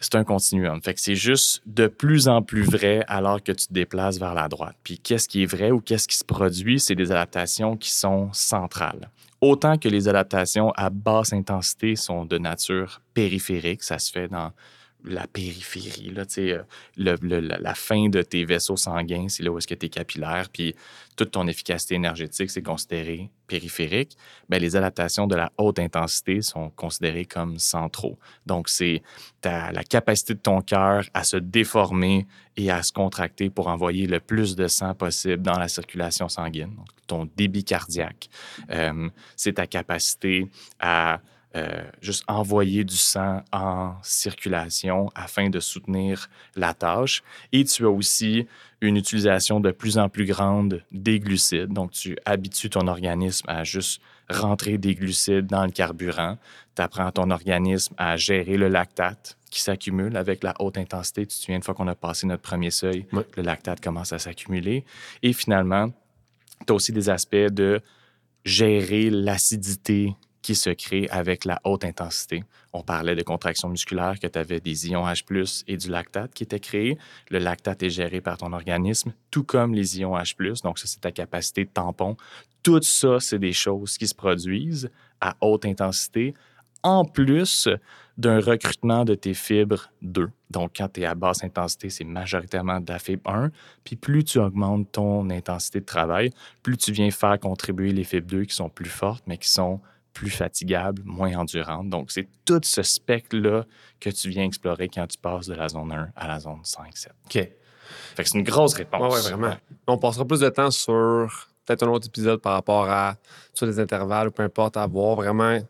C'est un continuum. Fait que c'est juste de plus en plus vrai alors que tu te déplaces vers la droite. Puis qu'est-ce qui est vrai ou qu'est-ce qui se produit? C'est des adaptations qui sont centrales. Autant que les adaptations à basse intensité sont de nature périphérique, ça se fait dans la périphérie, là, euh, la fin de tes vaisseaux sanguins, c'est là où est-ce que tu es capillaire, puis toute ton efficacité énergétique, c'est considéré périphérique. Ben, les adaptations de la haute intensité sont considérées comme centraux. Donc, c'est la capacité de ton cœur à se déformer et à se contracter pour envoyer le plus de sang possible dans la circulation sanguine, ton débit cardiaque. Euh, c'est ta capacité à euh, juste envoyer du sang en circulation afin de soutenir la tâche. Et tu as aussi une utilisation de plus en plus grande des glucides. Donc, tu habitues ton organisme à juste rentrer des glucides dans le carburant. Tu apprends ton organisme à gérer le lactate qui s'accumule avec la haute intensité. Tu te souviens, une fois qu'on a passé notre premier seuil, le lactate commence à s'accumuler. Et finalement, tu as aussi des aspects de gérer l'acidité qui se crée avec la haute intensité. On parlait de contraction musculaire, que tu avais des ions H+, et du lactate qui étaient créés. Le lactate est géré par ton organisme, tout comme les ions H+. Donc, ça, c'est ta capacité de tampon. Tout ça, c'est des choses qui se produisent à haute intensité, en plus d'un recrutement de tes fibres 2. Donc, quand tu es à basse intensité, c'est majoritairement de la fibre 1. Puis plus tu augmentes ton intensité de travail, plus tu viens faire contribuer les fibres 2 qui sont plus fortes, mais qui sont plus fatigables, moins endurantes. Donc, c'est tout ce spectre-là que tu viens explorer quand tu passes de la zone 1 à la zone 5-7. OK. Fait que c'est une grosse réponse. Oui, ouais, vraiment. On passera plus de temps sur peut-être un autre épisode par rapport à sur les intervalles ou peu importe, à voir vraiment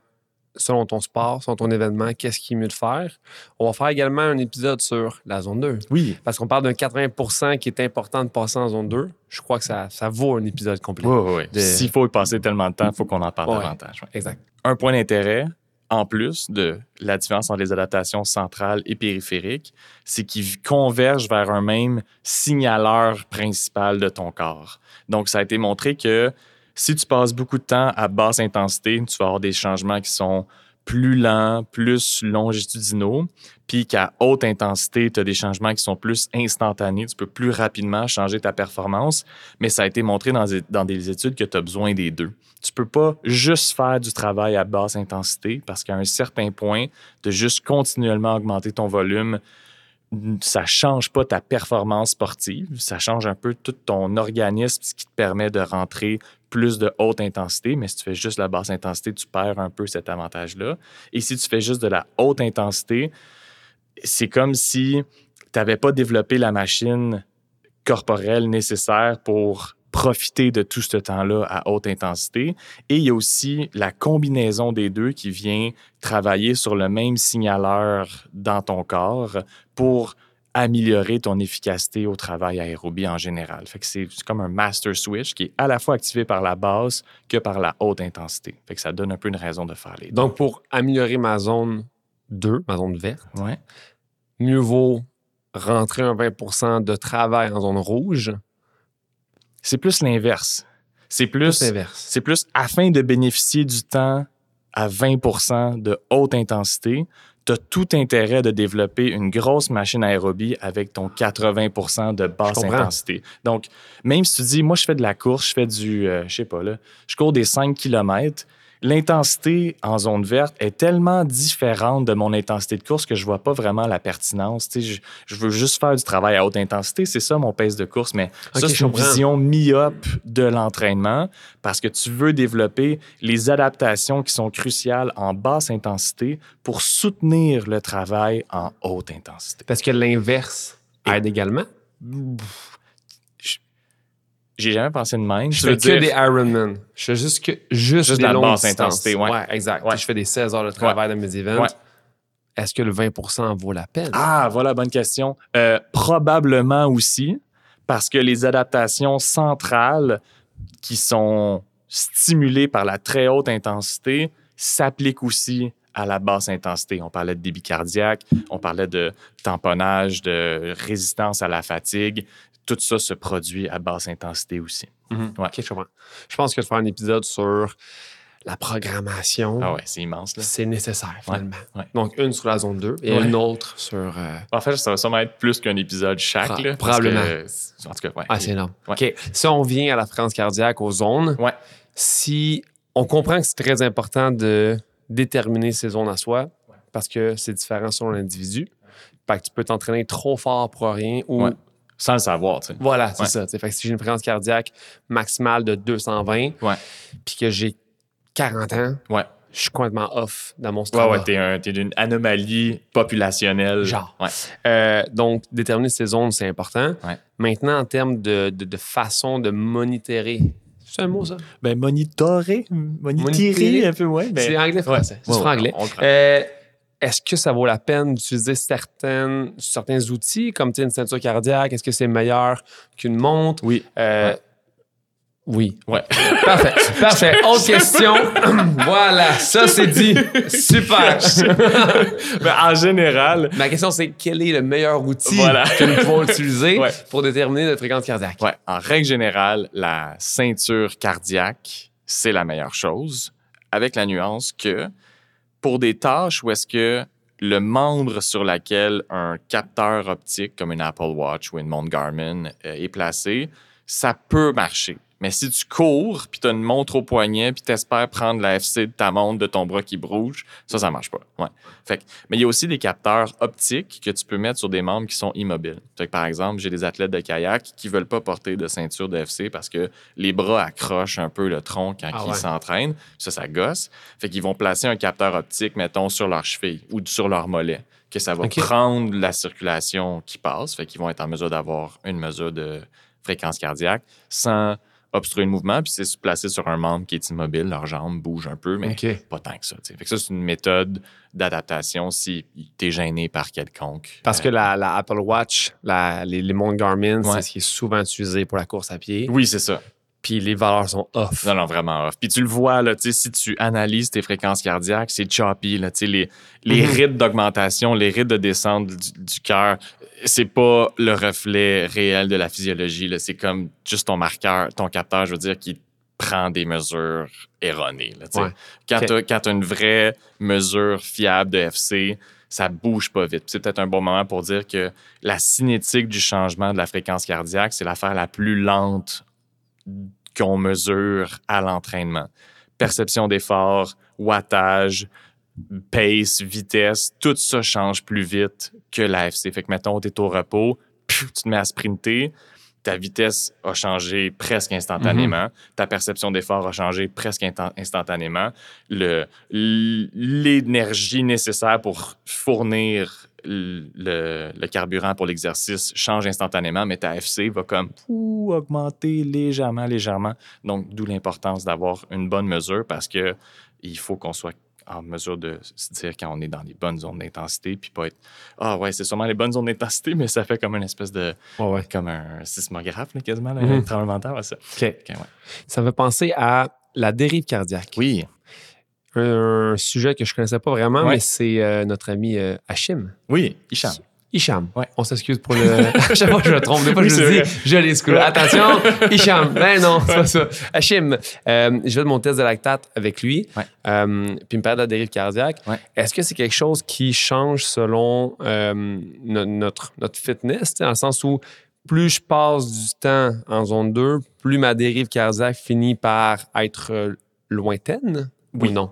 selon ton sport, selon ton événement, qu'est-ce qui est mieux de faire. On va faire également un épisode sur la zone 2. Oui. Parce qu'on parle d'un 80% qui est important de passer en zone 2. Je crois que ça, ça vaut un épisode complet. Oui, oui, oui. De- S'il faut y passer tellement de temps, il faut qu'on en parle Ouais. davantage. ouais. Exact. un point d'intérêt, en plus de la différence entre les adaptations centrales et périphériques, c'est qu'ils convergent vers un même signaleur principal de ton corps. Donc, ça a été montré que si tu passes beaucoup de temps à basse intensité, tu vas avoir des changements qui sont plus lents, plus longitudinaux, puis qu'à haute intensité, tu as des changements qui sont plus instantanés. Tu peux plus rapidement changer ta performance, mais ça a été montré dans des, dans des études que tu as besoin des deux. Tu peux pas juste faire du travail à basse intensité parce qu'à un certain point, de juste continuellement augmenter ton volume, ça change pas ta performance sportive, ça change un peu tout ton organisme, ce qui te permet de rentrer plus de haute intensité, mais si tu fais juste la basse intensité, tu perds un peu cet avantage-là. Et si tu fais juste de la haute intensité, c'est comme si tu n'avais pas développé la machine corporelle nécessaire pour profiter de tout ce temps-là à haute intensité. Et il y a aussi la combinaison des deux qui vient travailler sur le même signaleur dans ton corps pour améliorer ton efficacité au travail aérobie en général. Fait que c'est comme un master switch qui est à la fois activé par la basse que par la haute intensité. Fait que ça donne un peu une raison de faire les deux. Donc, pour améliorer ma zone 2, ma zone verte, Ouais. mieux vaut rentrer un 20% de travail en zone rouge. C'est plus l'inverse. C'est plus, Plus l'inverse. c'est plus afin de bénéficier du temps à 20% de haute intensité, tu as tout intérêt de développer une grosse machine aérobie avec ton 80% de basse intensité. Donc, même si tu dis, moi, je fais de la course, je fais du, euh, je sais pas, là, je cours des 5 km, l'intensité en zone verte est tellement différente de mon intensité de course que je vois pas vraiment la pertinence. Tu sais, je, je veux juste faire du travail à haute intensité, c'est ça mon pace de course, mais ça, c'est une vision myope de l'entraînement parce que tu veux développer les adaptations qui sont cruciales en basse intensité pour soutenir le travail en haute intensité. Parce que l'inverse aide également? J'ai jamais pensé de même. Je Tu fais que dire- des Ironman. Je fais juste, que, juste, Juste des de la longues basse distances. intensité, ouais. exact. Ouais. Je fais des 16 heures de travail dans mes events. Ouais. Est-ce que le 20 vaut la peine? Ah, voilà, bonne question. Euh, probablement aussi, parce que les adaptations centrales qui sont stimulées par la très haute intensité s'applique aussi à la basse intensité. On parlait de débit cardiaque, on parlait de tamponnage, de résistance à la fatigue. Tout ça se produit à basse intensité aussi. Mhm. Ouais. Je pense que de faire un épisode sur la programmation, Ah ouais, c'est immense. Là. c'est nécessaire finalement. ouais. Donc, une sur la zone 2 et Ouais. une autre sur. euh, En fait, ça va sûrement être plus qu'un épisode chaque. Pro- là, probablement. que, en tout cas, ouais. Ah, c'est énorme. OK. Si on vient à la fréquence cardiaque, aux zones, Ouais. si on comprend que c'est très important de déterminer ces zones à soi, parce que c'est différent selon l'individu, que tu peux t'entraîner trop fort pour rien ou. Ouais. Sans le savoir, tu sais. Voilà, c'est Ouais. ça. t'sais. Fait que si j'ai une fréquence cardiaque maximale de 220, Ouais. puis que j'ai 40 ans, Ouais. je suis complètement off dans mon Ouais, Strava. ouais, t'es, un, t'es une anomalie populationnelle. Genre. Ouais. Euh, donc, déterminer ces zones, c'est important. Ouais. Maintenant, en termes de, de- de façon de monitorer, c'est un mot, ça? Ben, monitorer, Monitorer, monitorer un peu, ouais. c'est anglais-français. C'est Ouais, ouais, on Est-ce que ça vaut la peine d'utiliser certaines, certains outils comme une ceinture cardiaque? Est-ce que c'est meilleur qu'une montre? Oui. Euh, Ouais. Oui. Ouais. Parfait. Parfait. Autre question. voilà, ça c'est dit. Super. Ben, en général, Ma question c'est quel est le meilleur outil Voilà. que nous pouvons utiliser Ouais. pour déterminer notre fréquence cardiaque? ouais, en règle générale, la ceinture cardiaque, c'est la meilleure chose, avec la nuance que pour des tâches où est-ce que le membre sur lequel un capteur optique comme une Apple Watch ou une montre Garmin euh, est placé, ça peut marcher? Mais si tu cours, puis tu as une montre au poignet, puis tu espères prendre la FC de ta montre de ton bras qui bouge, ça, ça marche pas. Ouais. Fait que- mais il y a aussi des capteurs optiques que tu peux mettre sur des membres qui sont immobiles. Fait que, par exemple, j'ai des athlètes de kayak qui veulent pas porter de ceinture de FC parce que les bras accrochent un peu le tronc quand Ah ils ouais. s'entraînent. Ça, ça gosse. Fait qu'ils vont placer un capteur optique, mettons, sur leur cheville ou sur leur mollet, que ça va prendre la circulation qui passe. Fait qu'ils vont être en mesure d'avoir une mesure de fréquence cardiaque sans obstruer le mouvement. Puis c'est placé sur un membre qui est immobile, leurs jambes bougent un peu, mais pas tant que ça. Fait que ça, c'est une méthode d'adaptation si tu es gêné par quelconque. Parce que Euh, la, la Apple Watch, la- les, les montres Garmin, Ouais. c'est ce qui est souvent utilisé pour la course à pied. Oui, c'est ça. Puis les valeurs sont off. Non, non, vraiment off. Puis tu le vois, là, si tu analyses tes fréquences cardiaques, c'est choppy. Là, les les rythmes d'augmentation, les rythmes de descente du, du cœur, c'est pas le reflet réel de la physiologie. là. C'est comme juste ton marqueur, ton capteur, je veux dire, qui prend des mesures erronées. Là. Ouais. Quand tu as une vraie mesure fiable de FC, ça bouge pas vite. Puis C'est peut-être un bon moment pour dire que la cinétique du changement de la fréquence cardiaque, c'est l'affaire la plus lente qu'on mesure à l'entraînement. Perception d'effort, wattage, pace, vitesse, tout ça change plus vite que l'AFC. Fait que, mettons, tu es au repos, tu te mets à sprinter, ta vitesse a changé presque instantanément, ta perception d'effort a changé presque instantanément, l'énergie nécessaire pour fournir le, le carburant pour l'exercice change instantanément, mais ta FC va comme ouh, augmenter légèrement, légèrement. Donc, d'où l'importance d'avoir une bonne mesure parce que il faut qu'on soit en mesure de se dire quand on est dans les bonnes zones d'intensité, puis pas être ah ouais, c'est sûrement les bonnes zones d'intensité, mais ça fait comme une espèce de Ouais, ouais. comme un sismographe là, quasiment, là, Mhm. un tremblement de terre, ça. OK. Ok, ouais. Ça me fait penser à la dérive cardiaque. Oui, Un, sujet que je connaissais pas vraiment, Ouais. mais c'est euh, notre ami euh, Hachim. oui, Hicham. Hicham. Ouais. On s'excuse pour le. fois que je me trompe, des fois Oui, je le dis, je les screw. Attention, Hicham. Ben non, c'est pas ça. Hachim, euh, je fais mon test de lactate avec lui, Ouais. euh, puis il me parle de la dérive cardiaque. Ouais. Est-ce que c'est quelque chose qui change selon euh, no- notre, notre fitness, sais, dans le sens où plus je passe du temps en zone 2, plus ma dérive cardiaque finit par être lointaine Oui. ou non?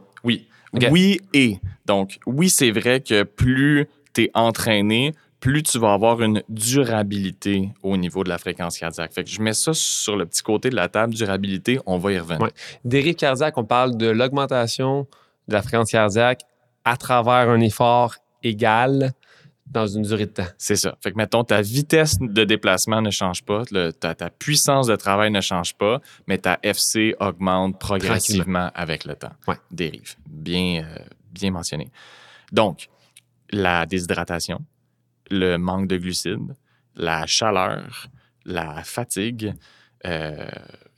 Oui. Et. Donc, oui, c'est vrai que plus tu es entraîné, plus tu vas avoir une durabilité au niveau de la fréquence cardiaque. Fait que je mets ça sur le petit côté de la table, durabilité, on va y revenir. Ouais. Dérive cardiaque, on parle de l'augmentation de la fréquence cardiaque à travers un effort égal dans une durée de temps. C'est ça. Fait que, mettons, ta vitesse de déplacement ne change pas, le- ta, ta puissance de travail ne change pas, mais ta FC augmente progressivement avec le temps. Ouais. Dérive. Bien, euh, bien mentionné. Donc, la déshydratation, le manque de glucides, la chaleur, la fatigue euh,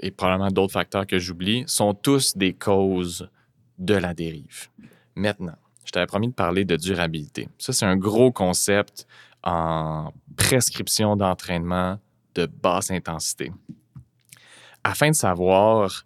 et probablement d'autres facteurs que j'oublie sont tous des causes de la dérive. Maintenant, je t'avais promis de parler de durabilité. Ça, c'est un gros concept en prescription d'entraînement de basse intensité. Afin de savoir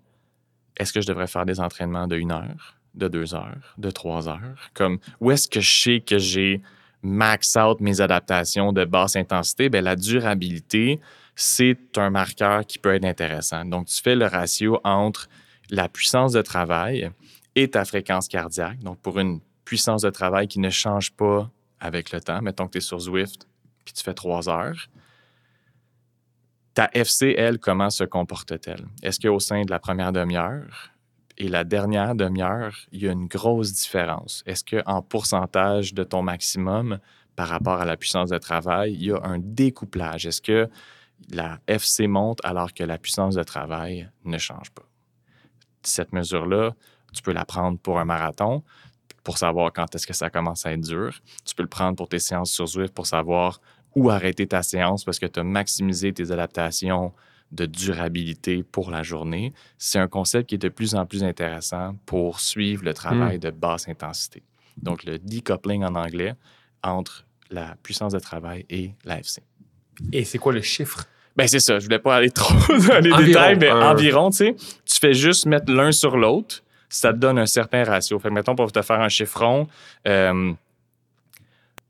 est-ce que je devrais faire des entraînements de une heure, de deux heures, de trois heures, comme où est-ce que je sais que j'ai max out mes adaptations de basse intensité, bien, la durabilité, c'est un marqueur qui peut être intéressant. Donc, tu fais le ratio entre la puissance de travail et ta fréquence cardiaque. Donc, pour une puissance de travail qui ne change pas avec le temps, mettons que tu es sur Zwift puis tu fais trois heures, ta FC, elle, comment se comporte-t-elle? Est-ce qu'au sein de la première demi-heure et la dernière demi-heure, il y a une grosse différence? Est-ce qu'en pourcentage de ton maximum par rapport à la puissance de travail, il y a un découplage? Est-ce que la FC monte alors que la puissance de travail ne change pas? Cette mesure-là, tu peux la prendre pour un marathon pour savoir quand est-ce que ça commence à être dur. Tu peux le prendre pour tes séances sur Zwift pour savoir où arrêter ta séance parce que tu as maximisé tes adaptations de durabilité pour la journée. C'est un concept qui est de plus en plus intéressant pour suivre le travail hmm. de basse intensité. Donc, le decoupling en anglais entre la puissance de travail et l'AFC. Et c'est quoi le chiffre? Ben c'est ça, je voulais pas aller trop dans les détails, mais environ, tu sais, tu fais juste mettre l'un sur l'autre, ça te donne un certain ratio. Fait que, mettons, pour te faire un chiffron, euh,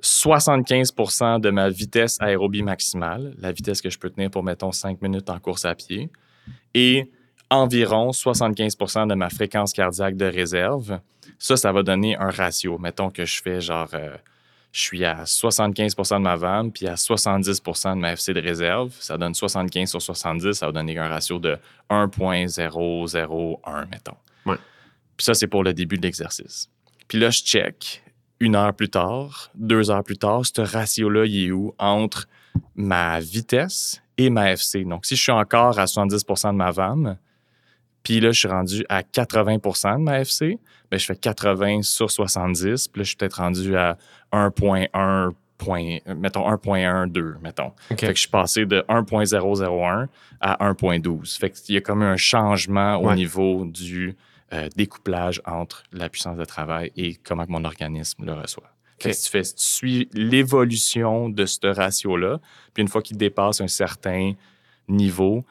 75% de ma vitesse aérobie maximale, la vitesse que je peux tenir pour, mettons, 5 minutes en course à pied, et environ 75% de ma fréquence cardiaque de réserve. Ça, ça va donner un ratio. Mettons que je fais genre, euh, je suis à 75% de ma vanne, puis à 70% de ma FC de réserve. Ça donne 75 sur 70, ça va donner un ratio de 1.001, mettons. Puis ça, c'est pour le début de l'exercice. Puis là, je check une heure plus tard, deux heures plus tard, ce ratio-là, il est où entre ma vitesse et ma FC. Donc, si je suis encore à 70% de ma VAM, puis là, je suis rendu à 80% de ma FC, bien, je fais 80 sur 70, puis là, je suis peut-être rendu à 1.1 mettons 1.12, mettons. Fait que je suis passé de 1.001 à 1.12. Fait qu'il y a comme un changement au niveau du euh, découplage entre la puissance de travail et comment mon organisme le reçoit. Si, tu fais, tu suis l'évolution de ce ratio-là, puis une fois qu'il dépasse un certain niveau,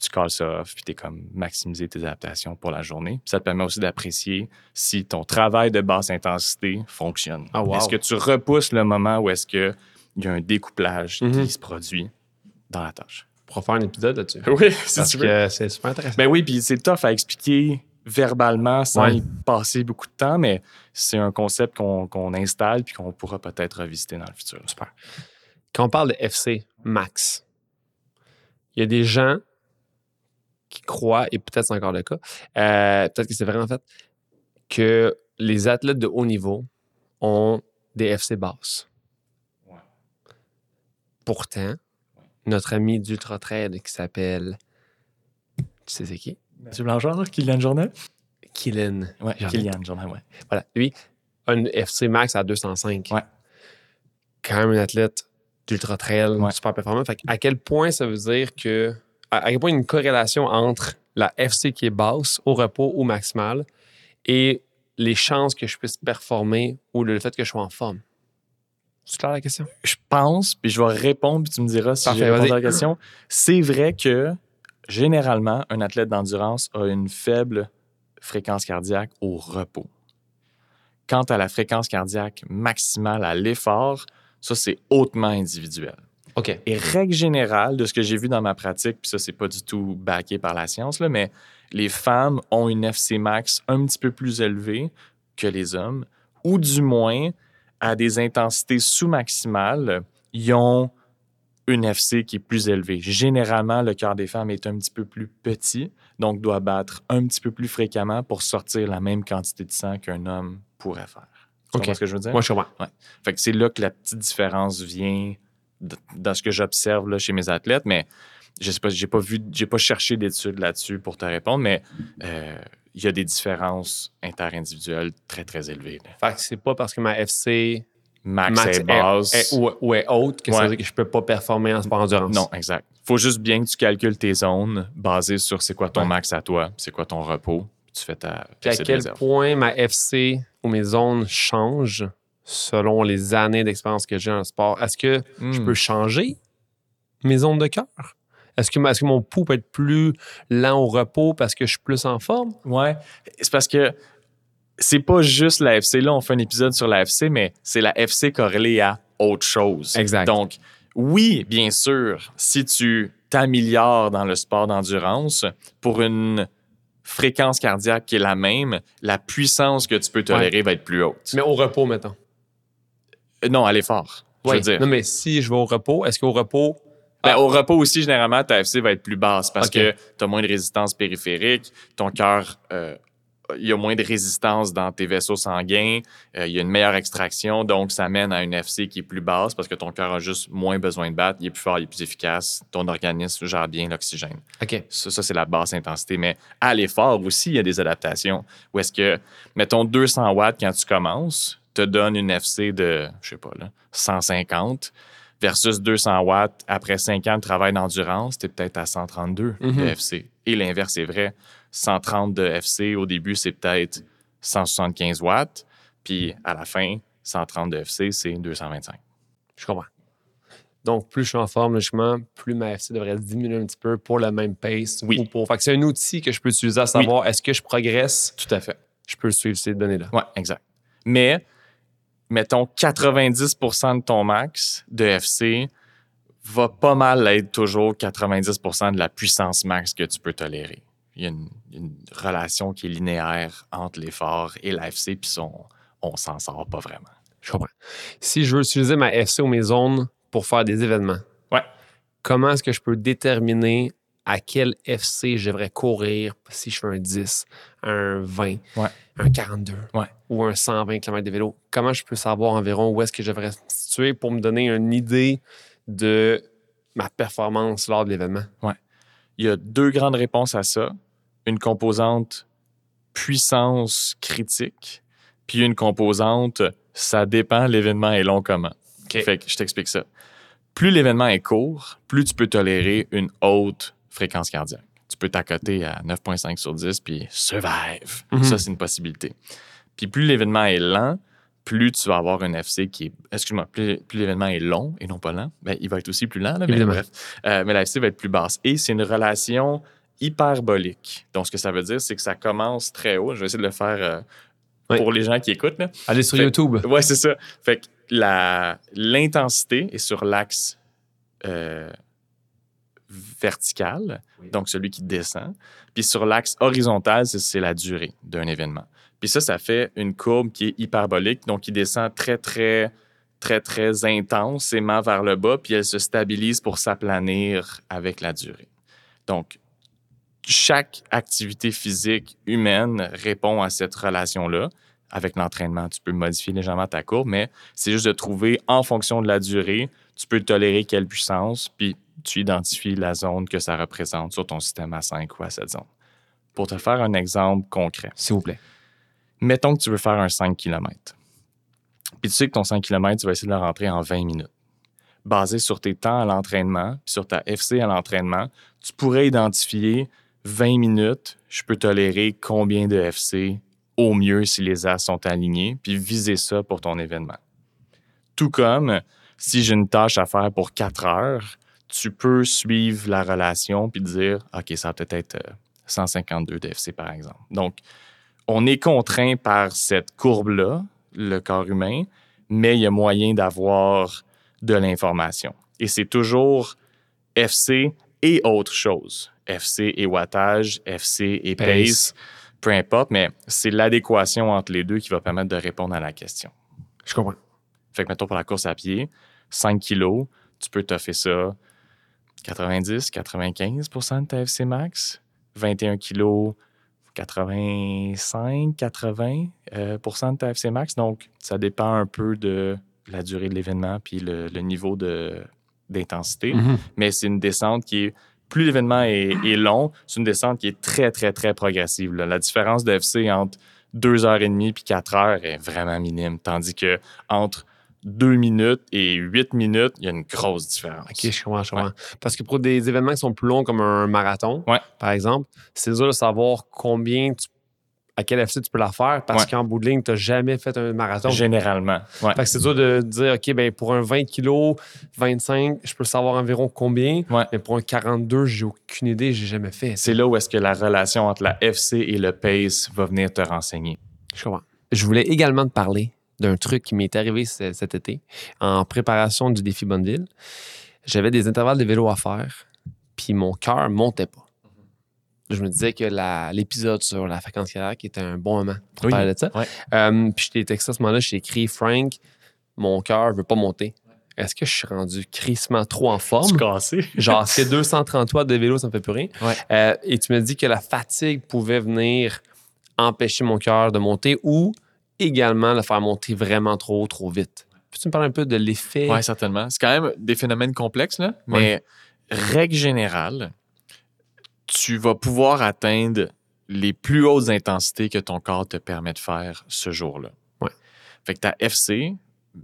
tu calls ça off, puis tu es comme maximiser tes adaptations pour la journée. ça te permet aussi d'apprécier si ton travail de basse intensité fonctionne. Ah, est-ce que tu repousses le moment où est-ce qu'il y a un découplage qui mhm. se produit dans la tâche? Pour faire un épisode là-dessus. Oui, si tu veux. c'est super intéressant. Ben oui, puis c'est tough à expliquer verbalement sans y passer beaucoup de temps, mais c'est un concept qu'on installe puis qu'on pourra peut-être revisiter dans le futur. Super. Quand on parle de FC Max, il y a des gens qui croient, et peut-être c'est encore le cas, euh, peut-être que c'est vrai en fait, que les athlètes de haut niveau ont des FC basses. Pourtant, notre ami d'Ultra Trade qui s'appelle, tu sais c'est qui? Mathieu Blanchard, Kylian Journal? Kylian. Ouais, Kylian Journal, ouais. Voilà. Lui, un FC Max à 205. Ouais. Quand même un athlète d'ultra trail, super performant. Fait à quel point ça veut dire que. À, quel point il y a une corrélation entre la FC qui est basse, au repos ou maximal, et les chances que je puisse performer ou le fait que je sois en forme? C'est clair la question? Je pense, puis je vais répondre, puis tu me diras si j'ai répondu à la question. C'est vrai que Généralement, un athlète d'endurance a une faible fréquence cardiaque au repos. Quant à la fréquence cardiaque maximale à l'effort, ça, c'est hautement individuel. OK. Et règle générale, de ce que j'ai vu dans ma pratique, puis ça, c'est pas du tout backé par la science, là, mais les femmes ont une FC max un petit peu plus élevée que les hommes, ou du moins, à des intensités sous-maximales, ils ont une FC qui est plus élevée. Généralement, le cœur des femmes est un petit peu plus petit, donc doit battre un petit peu plus fréquemment pour sortir la même quantité de sang qu'un homme pourrait faire. Tu comprends ce que je veux dire? Moi, je comprends. Ouais. Fait que c'est là que la petite différence vient dans ce que j'observe chez mes athlètes, mais je sais pas, j'ai pas vu, j'ai pas cherché d'études là-dessus pour te répondre, mais euh, il y a des différences interindividuelles très, très élevées. Fait que c'est pas parce que ma FC max, et basse. ou, est haute, que ça veut dire que je peux pas performer en sport endurance. Non, exact. faut juste bien que tu calcules tes zones basées sur c'est quoi ton max à toi, c'est quoi ton repos. tu fais ta Puis à quel réserve. point ma FC ou mes zones changent selon les années d'expérience que j'ai le sport? Est-ce que je Hmm. peux changer mes zones de cœur? Est-ce que, que mon pouls peut être plus lent au repos parce que je suis plus en forme? Ouais. C'est parce que c'est pas juste la FC. Là, on fait un épisode sur la FC, mais c'est la FC corrélée à autre chose. Exact. Donc, oui, bien sûr, si tu t'améliores dans le sport d'endurance pour une fréquence cardiaque qui est la même, la puissance que tu peux tolérer va être plus haute. Mais au repos, mettons. Euh, Non, à l'effort. Je veux dire. Non, mais si je vais au repos, est-ce qu'au repos, Ben, Ah. Au repos aussi, généralement, ta FC va être plus basse parce que tu as moins de résistance périphérique, ton cœur, euh, il y a moins de résistance dans tes vaisseaux sanguins, euh, il y a une meilleure extraction, donc ça mène à une FC qui est plus basse parce que ton cœur a juste moins besoin de battre, il est plus fort, il est plus efficace, ton organisme gère bien l'oxygène. OK. Ça, ça, c'est la basse intensité. Mais à l'effort aussi, il y a des adaptations. Où est-ce que, mettons, 200 watts quand tu commences, te donne une FC de, je sais pas, là, 150 versus 200 watts après 5 ans de travail d'endurance, tu es peut-être à 132 de Mhm. FC. Et l'inverse est vrai. 130 de FC, au début, c'est peut-être 175 watts. Puis à la fin, 130 de FC, c'est 225. Je comprends. Donc, plus je suis en forme, logiquement, plus ma FC devrait diminuer un petit peu pour le même pace. Oui. Ou pour... Fait que c'est un outil que je peux utiliser à savoir est-ce que je progresse, Tout à fait. je peux suivre ces données-là. Oui, exact. Mais, mettons, 90% de ton max de FC va pas mal être toujours 90% de la puissance max que tu peux tolérer. Il y a une, une relation qui est linéaire entre l'effort et la FC, puis on, on s'en sort pas vraiment. Je comprends. Si je veux utiliser ma FC ou mes zones pour faire des événements, Ouais. comment est-ce que je peux déterminer à quel FC je devrais courir si je fais un 10, un 20, Ouais. un 42 Ouais. ou un 120 km de vélo? Comment je peux savoir environ où est-ce que je devrais me situer pour me donner une idée de ma performance lors de l'événement? Il y a deux grandes réponses à ça. Une composante puissance critique, puis une composante ça dépend, l'événement est long comment. Fait que je t'explique ça. Plus l'événement est court, plus tu peux tolérer une haute fréquence cardiaque. Tu peux t'accoter à 9,5 sur 10 puis survive. Mhm. Ça, c'est une possibilité. Puis plus l'événement est lent, plus tu vas avoir un FC qui est. Excuse-moi, plus, plus l'événement est long et non pas lent, ben, il va être aussi plus lent, là, mais Évidemment. bref. Euh, mais la FC va être plus basse. Et c'est une relation hyperbolique. Donc, ce que ça veut dire, c'est que ça commence très haut. Je vais essayer de le faire euh, Oui. pour les gens qui écoutent. Là. Allez sur Fait- YouTube. Ouais, c'est ça. Fait que la- l'intensité est sur l'axe euh, vertical, Oui. donc celui qui descend. Puis sur l'axe horizontal, c'est- c'est la durée d'un événement. Puis ça, ça fait une courbe qui est hyperbolique, donc qui descend très, très, très, très intensément vers le bas, puis elle se stabilise pour s'aplanir avec la durée. Donc, chaque activité physique humaine répond à cette relation-là. Avec l'entraînement, tu peux modifier légèrement ta courbe, mais c'est juste de trouver en fonction de la durée, tu peux tolérer quelle puissance, puis tu identifies la zone que ça représente sur ton système à 5 ou à 7 zones. Pour te faire un exemple concret, S'il vous plaît. mettons que tu veux faire un 5 km. Puis tu sais que ton 5 km, tu vas essayer de le rentrer en 20 minutes. Basé sur tes temps à l'entraînement, sur ta FC à l'entraînement, tu pourrais identifier 20 minutes, je peux tolérer combien de FC au mieux si les as sont alignés, puis viser ça pour ton événement. Tout comme si j'ai une tâche à faire pour 4 heures, tu peux suivre la relation puis dire OK, ça peut-être être euh, 152 de FC par exemple. Donc, on est contraint par cette courbe-là, le corps humain, mais il y a moyen d'avoir de l'information. Et c'est toujours FC et autre chose. FC et wattage, FC et pace, Pace. peu importe, mais c'est l'adéquation entre les deux qui va permettre de répondre à la question. Je comprends. Fait que, mettons, pour la course à pied, 5 kilos, tu peux t'offrir ça 90, 95% de ta FC max. 21 kilos, 85, 80% euh, de ta FC max. Donc, ça dépend un peu de la durée de l'événement puis le, le niveau de- d'intensité. Mhm. Mais c'est une descente qui est. Plus l'événement est, est long, c'est une descente qui est très, très, très progressive. là. La différence de FC entre 2h30 puis 4 heures est vraiment minime. Tandis que entre 2 minutes et 8 minutes, il y a une grosse différence. OK, je comprends, je comprends. Parce que pour des événements qui sont plus longs comme un marathon, Ouais. par exemple, c'est dur de savoir combien tu à quel FC tu peux la faire parce Ouais. qu'en bout de ligne, tu n'as jamais fait un marathon. Généralement. Ouais. Fait que c'est dur de dire, OK, ben pour un 20 kg, 25, je peux savoir environ combien. Ouais. Mais pour un 42, j'ai aucune idée, j'ai jamais fait. C'est là où est-ce que la relation entre la FC et le pace va venir te renseigner. Je comprends. Je voulais également te parler d'un truc qui m'est arrivé ce- cet été en préparation du défi Bonneville. J'avais des intervalles de vélo à faire, puis mon cœur montait pas. Je me disais que l'épisode sur la fréquence cardiaque était un bon moment pour Oui. parler de ça. Ouais. Euh, puis je t'ai texté à ce moment-là, j'ai écrit Frank, mon cœur veut pas monter. Est-ce que je suis rendu crissement trop en forme? cassé. Genre, c'est 230 watts de vélo, ça me fait plus rien. Ouais. Euh, et tu me dis que la fatigue pouvait venir empêcher mon cœur de monter ou également le faire monter vraiment trop, trop vite. Peux-tu me parler un peu de l'effet? Oui, certainement. C'est quand même des phénomènes complexes, là. Mais règle générale, tu vas pouvoir atteindre les plus hautes intensités que ton corps te permet de faire ce jour-là. Ouais. Fait que ta FC,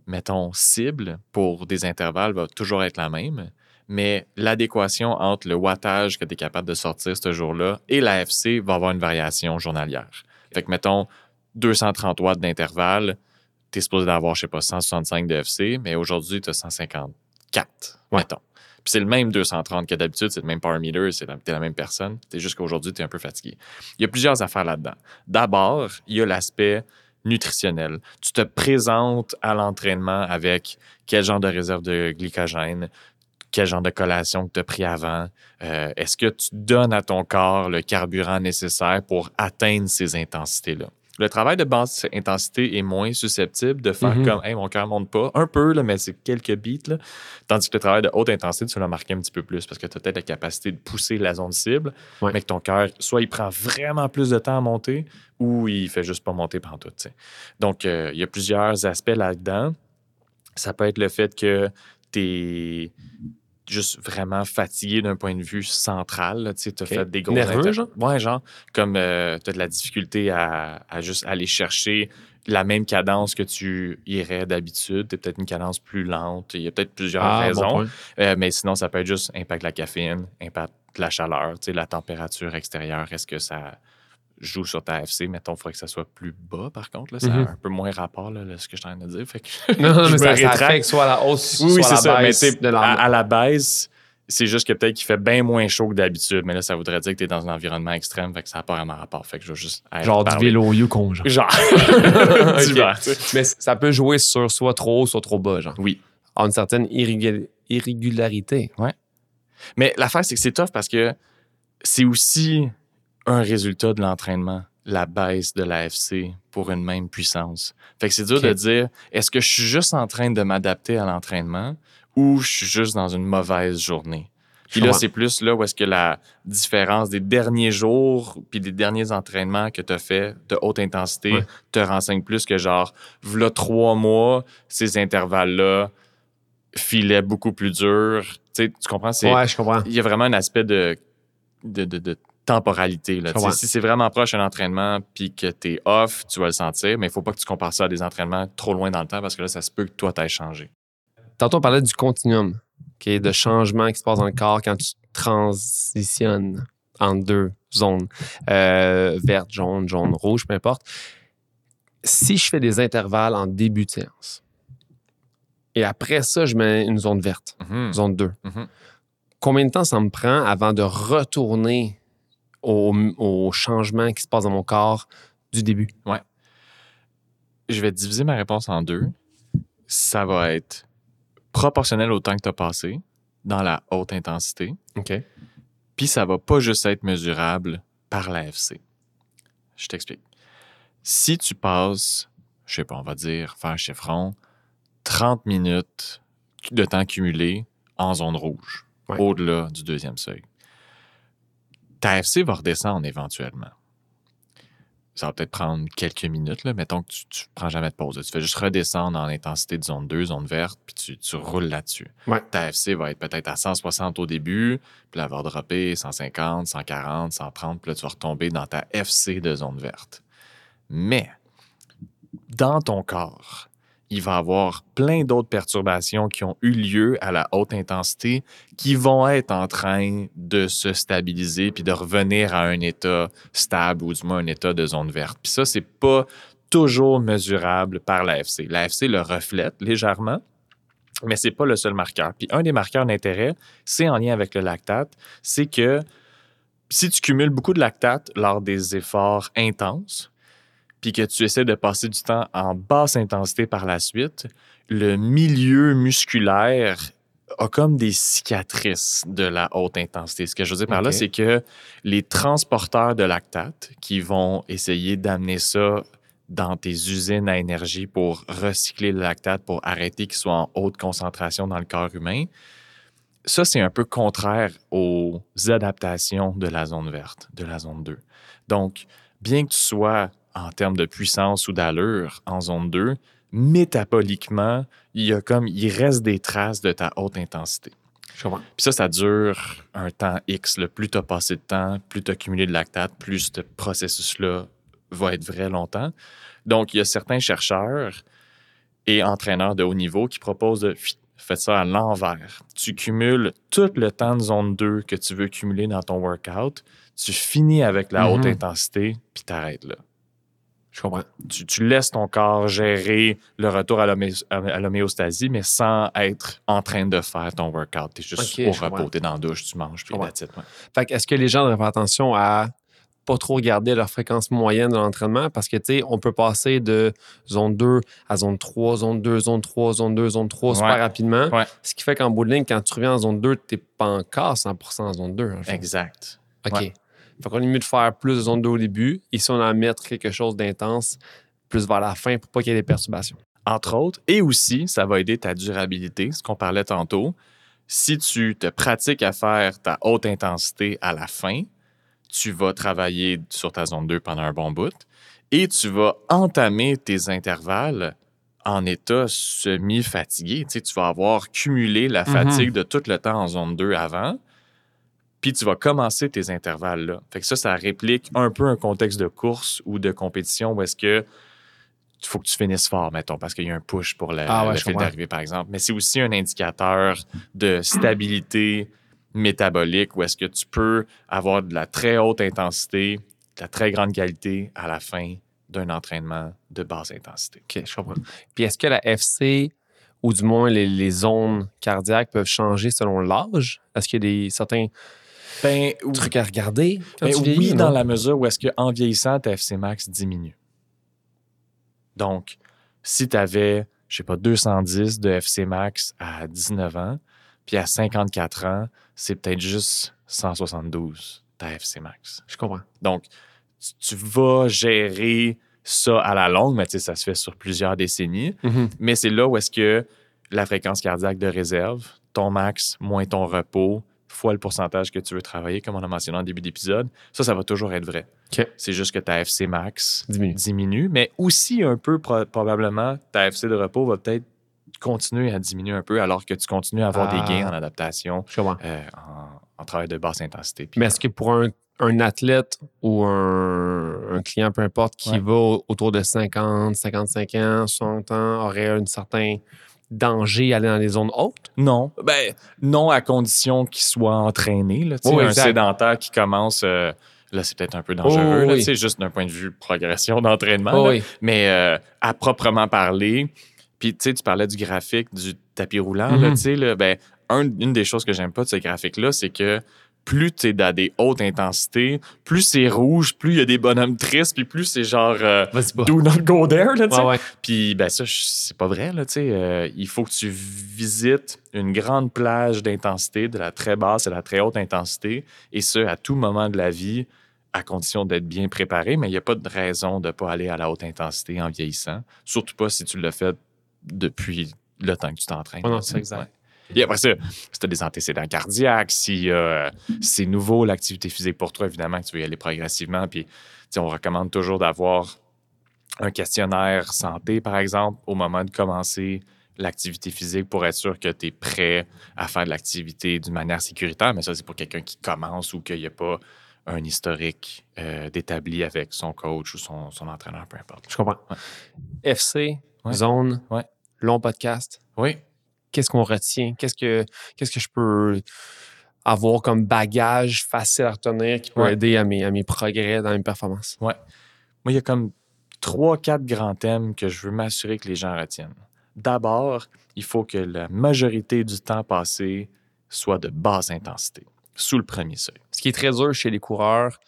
mettons cible pour des intervalles, va toujours être la même. Mais l'adéquation entre le wattage que tu es capable de sortir ce jour-là et la FC va avoir une variation journalière. Fait que, mettons, 230 watts d'intervalle, tu es supposé d'avoir, je sais pas, 165 de FC, mais aujourd'hui, tu as 154, Ouais. mettons. Puis c'est le même 230 que d'habitude, c'est le même power meter, c'est la, t'es même personne. C'est juste qu'aujourd'hui, tu es un peu fatigué. Il y a plusieurs affaires là-dedans. D'abord, il y a l'aspect nutritionnel. Tu te présentes à l'entraînement avec quel genre de réserve de glycogène, quel genre de collation que tu as pris avant. Euh, Est-ce que tu donnes à ton corps le carburant nécessaire pour atteindre ces intensités-là? Le travail de basse intensité est moins susceptible de faire Mhm. comme Hey, mon cœur monte pas. Un peu, là, mais c'est quelques beats. là. Tandis que le travail de haute intensité, tu l'as marqué un petit peu plus parce que tu as peut-être la capacité de pousser la zone cible, Ouais. mais que ton cœur, soit il prend vraiment plus de temps à monter ou il fait juste pas monter pendant tout. Donc, euh, il y a plusieurs aspects là-dedans. Ça peut être le fait que tu es juste vraiment fatigué d'un point de vue central. Tu as fait des gros Nerveux, genre? Ouais, genre. Comme tu as de la difficulté à, à juste aller chercher la même cadence que tu irais d'habitude. Tu peut-être une cadence plus lente. Il y a peut-être plusieurs Ah, raisons. Euh, mais sinon, ça peut être juste impact de la caféine, impact de la chaleur, tu sais, la température extérieure. Est-ce que ça joue sur ta FC? Mettons, il faudrait que ça soit plus bas, par contre. Là, ça Mhm. a un peu moins rapport, là, là, ce que je suis en train de dire. Fait que Non, mais ça, ça affecte soit la hausse, Oui, soit c'est la ça. Mais baisse tu sais, de à, la... à la baisse, c'est juste que peut-être qu'il fait bien moins chaud que d'habitude. Mais là, ça voudrait dire que tu es dans un environnement extrême. Fait que ça n'a pas vraiment rapport. Fait que je veux juste. Genre du vélo Yukon, genre. Genre. Ok. Divers, tu sais. Mais ça peut jouer sur soit trop haut, soit trop bas, genre. Oui. En une certaine irrégu- irrégularité. Mais l'affaire, c'est que c'est tough parce que c'est aussi un résultat de l'entraînement, la baisse de l'AFC pour une même puissance. Fait que c'est dur de dire, est-ce que je suis juste en train de m'adapter à l'entraînement ou je suis juste dans une mauvaise journée? Puis là, c'est plus là où est-ce que la différence des derniers jours puis des derniers entraînements que tu as fait de haute intensité Ouais. te renseigne plus que genre, v'là trois mois, ces intervalles-là filaient beaucoup plus dur. Tu sais, tu comprends? C'est, Ouais, je comprends. il y a vraiment un aspect de, de, de- de temporalité. Là. Tu. Si c'est vraiment proche d'un entraînement puis que tu es off, tu vas le sentir, mais il faut pas que tu compares ça à des entraînements trop loin dans le temps parce que là, ça se peut que toi, t'aies changé. Tantôt, on parlait du continuum, de changement qui se passe dans le corps quand tu transitionnes entre deux zones, euh, verte, jaune, jaune, rouge, peu importe. Si je fais des intervalles en début de séance, et après ça, je mets une zone verte, Mhm. zone 2, Mhm. combien de temps ça me prend avant de retourner au, au changement qui se passe dans mon corps du début? Je vais diviser ma réponse en deux. Ça va être proportionnel au temps que tu as passé dans la haute intensité. OK. Puis ça va pas juste être mesurable par l'AFC. Je t'explique. Si tu passes, je sais pas, on va dire, faire un chiffron, 30 minutes de temps cumulé en zone rouge, Ouais. au-delà du deuxième seuil, AFC va redescendre éventuellement. Ça va peut-être prendre quelques minutes, là. mettons que tu, tu prends jamais de pause. Tu fais juste redescendre en intensité de zone 2, zone verte, puis tu, tu roules là-dessus. Ouais. Ta AFC va être peut-être à 160 au début, puis là, elle va dropper 150, 140, 130, puis là, tu vas retomber dans ta FC de zone verte. Mais, dans ton corps, il va avoir plein d'autres perturbations qui ont eu lieu à la haute intensité qui vont être en train de se stabiliser puis de revenir à un état stable ou du moins un état de zone verte. Puis ça, c'est pas toujours mesurable par l'AFC. L'AFC le reflète légèrement, mais c'est pas le seul marqueur. Puis un des marqueurs d'intérêt, c'est en lien avec le lactate, c'est que si tu cumules beaucoup de lactate lors des efforts intenses, puis que tu essaies de passer du temps en basse intensité par la suite, le milieu musculaire a comme des cicatrices de la haute intensité. Ce que je veux dire par là, c'est que les transporteurs de lactate qui vont essayer d'amener ça dans tes usines à énergie pour recycler le lactate, pour arrêter qu'il soit en haute concentration dans le corps humain, ça, c'est un peu contraire aux adaptations de la zone verte, de la zone 2. Donc, bien que tu sois en termes de puissance ou d'allure en zone 2, métaboliquement, il y a comme, il reste des traces de ta haute intensité. Puis ça, ça dure un temps X. Plus tu as passé de temps, plus tu as cumulé de lactate, plus ce processus-là va être vrai longtemps. Donc, il y a certains chercheurs et entraîneurs de haut niveau qui proposent de faites ça à l'envers. Tu cumules tout le temps de zone 2 que tu veux cumuler dans ton workout, tu finis avec la haute Mhm. intensité, puis t'arrêtes là. Je comprends. Tu, tu laisses ton corps gérer le retour à l'homé- à l'homéostasie, mais sans être en train de faire ton workout. Tu es juste Ok, au repos, tu es dans la douche, tu manges, puis that's it, ouais. Fait que est-ce que les gens devraient faire attention à pas trop regarder leur fréquence moyenne de l'entraînement? Parce que, tu sais, on peut passer de zone 2 à zone 3, zone 2, zone 3, zone 2, zone 3 super rapidement. Ouais. Ce qui fait qu'en bout de ligne, quand tu reviens en zone 2, tu n'es pas encore 100% en zone 2. en fait. Exact. OK. Ouais. Fait qu'on est mieux de faire plus de zone 2 au début. Ici, on en mettre quelque chose d'intense plus vers la fin pour pas qu'il y ait des perturbations. Entre autres, et aussi, ça va aider ta durabilité, ce qu'on parlait tantôt. Si tu te pratiques à faire ta haute intensité à la fin, tu vas travailler sur ta zone 2 pendant un bon bout et tu vas entamer tes intervalles en état semi-fatigué. Tu, sais, tu vas avoir cumulé la Mhm. fatigue de tout le temps en zone 2 avant, puis tu vas commencer tes intervalles là. Fait que ça, ça réplique un peu un contexte de course ou de compétition où est-ce que il faut que tu finisses fort, mettons, parce qu'il y a un push pour le, Ah ouais, d'arrivée, par exemple. Mais c'est aussi un indicateur de stabilité métabolique où est-ce que tu peux avoir de la très haute intensité, de la très grande qualité à la fin d'un entraînement de basse intensité. OK, je comprends. Puis est-ce que la FC ou du moins les, les zones cardiaques peuvent changer selon l'âge? Est-ce qu'il y a des certains Ben, trucs à regarder quand Ben tu vieillis? oui, non? dans la mesure où est-ce qu'en vieillissant, ta FC max diminue. Donc, si tu avais, je sais pas, 210 de FC max à 19 ans, puis à 54 ans, c'est peut-être juste 172 ta FC max. Je comprends. Donc, tu- tu vas gérer ça à la longue, mais tu sais, ça se fait sur plusieurs décennies. Mhm. Mais c'est là où est-ce que la fréquence cardiaque de réserve, ton max moins ton repos, fois le pourcentage que tu veux travailler, comme on a mentionné en début d'épisode, ça, ça va toujours être vrai. C'est juste que ta FC max Diminue. diminue, mais aussi un peu pro- probablement, ta FC de repos va peut-être continuer à diminuer un peu alors que tu continues à avoir Ah. des gains en adaptation, euh, en, en travail de basse intensité. Mais est-ce que pour un, un athlète ou un, un client, peu importe, qui Ouais. va au- autour de 50, 55 ans, 60 ans, aurait un certain danger aller dans les zones hautes? Non. Ben, non à condition qu'il soit entraîné. Là, Oui, un exact. sédentaire qui commence, euh, là, c'est peut-être un peu dangereux, Oh, là, oui. tu sais, juste d'un point de vue progression d'entraînement. Oh, là. oui. Mais euh, à proprement parler, puis tu sais, tu parlais du graphique du tapis roulant, là, Mhm. tu sais, là, ben, un- une des choses que j'aime pas de ce graphique-là, c'est que plus tu es dans des hautes intensités, plus c'est rouge, plus il y a des bonhommes tristes, puis plus c'est genre euh, do not go there, là, tu sais. Ouais. Puis, ben ça, c'est pas vrai, là, tu sais. euh, il faut que tu visites une grande plage d'intensité, de la très basse à la très haute intensité, et ce, à tout moment de la vie, à condition d'être bien préparé, mais il n'y a pas de raison de ne pas aller à la haute intensité en vieillissant, surtout pas si tu l'as fait depuis le temps que tu t'entraînes. Ouais, c'est exact. Ouais. Et après ça, si tu as des antécédents cardiaques, si euh, c'est nouveau l'activité physique pour toi, évidemment que tu veux y aller progressivement. Puis, on recommande toujours d'avoir un questionnaire santé, par exemple, au moment de commencer l'activité physique pour être sûr que tu es prêt à faire de l'activité d'une manière sécuritaire. Mais ça, c'est pour quelqu'un qui commence ou qu'il n'y a pas un historique euh, d'établi avec son coach ou son, son entraîneur, peu importe. Je comprends. Ouais. FC, Ouais. zone, Ouais. long podcast. Oui. Qu'est-ce qu'on retient? Qu'est-ce que, qu'est-ce que je peux avoir comme bagage facile à retenir qui peut Ouais. aider à mes, à mes progrès dans mes performances? Moi, il y a comme trois, quatre grands thèmes que je veux m'assurer que les gens retiennent. D'abord, il faut que la majorité du temps passé soit de basse intensité, sous le premier seuil. Ce qui est très dur chez les coureurs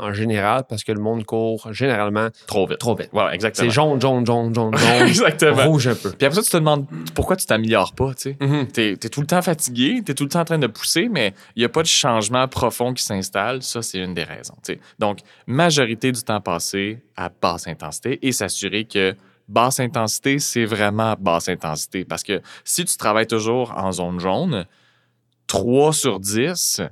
en général parce que le monde court généralement Trop vite. trop vite. Ouais, exactement. C'est jaune, jaune, jaune, jaune, jaune, exactement. rouge un peu. Puis après ça, tu te demandes pourquoi tu t'améliores pas, tu sais. Mhm. T'es es tout le temps fatigué, t'es tout le temps en train de pousser, mais il n'y a pas de changement profond qui s'installe. Ça, c'est une des raisons. tu sais. Donc, majorité du temps passé à basse intensité et s'assurer que basse intensité, c'est vraiment basse intensité. Parce que si tu travailles toujours en zone jaune, 3 sur 10,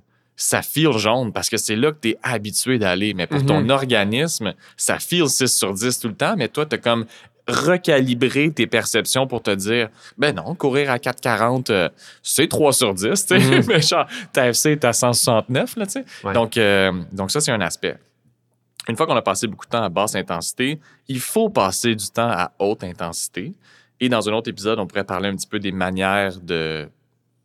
ça file jaune parce que c'est là que tu es habitué d'aller. Mais pour ton Mhm. organisme, ça file 6 sur 10 tout le temps, mais toi, tu as comme recalibrer tes perceptions pour te dire ben non, courir à 4,40, euh, c'est 3 sur 10, tu sais. Mhm. Mais genre, ta FC est à 169, là, tu sais. Ouais. Donc, euh, donc, ça, c'est un aspect. Une fois qu'on a passé beaucoup de temps à basse intensité, il faut passer du temps à haute intensité. Et dans un autre épisode, on pourrait parler un petit peu des manières de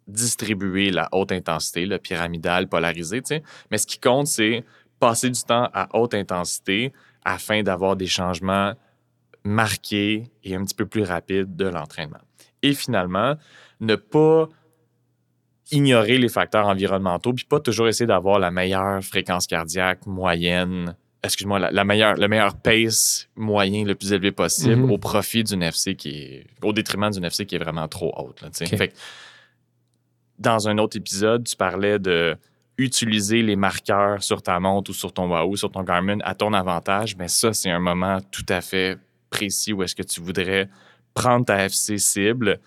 distribuer la haute intensité, le pyramidal, polarisé, tu sais. Mais ce qui compte, c'est passer du temps à haute intensité afin d'avoir des changements marqués et un petit peu plus rapides de l'entraînement. Et finalement, ne pas ignorer les facteurs environnementaux, puis pas toujours essayer d'avoir la meilleure fréquence cardiaque moyenne, excuse-moi, la, la meilleure, le meilleur pace moyen le plus élevé possible Mhm. au profit d'une FC qui est, au détriment d'une FC qui est vraiment trop haute. là. Fait que dans un autre épisode, tu parlais de utiliser les marqueurs sur ta montre ou sur ton Wahoo, sur ton Garmin à ton avantage, mais ça, c'est un moment tout à fait précis où est-ce que tu voudrais prendre ta FC cible,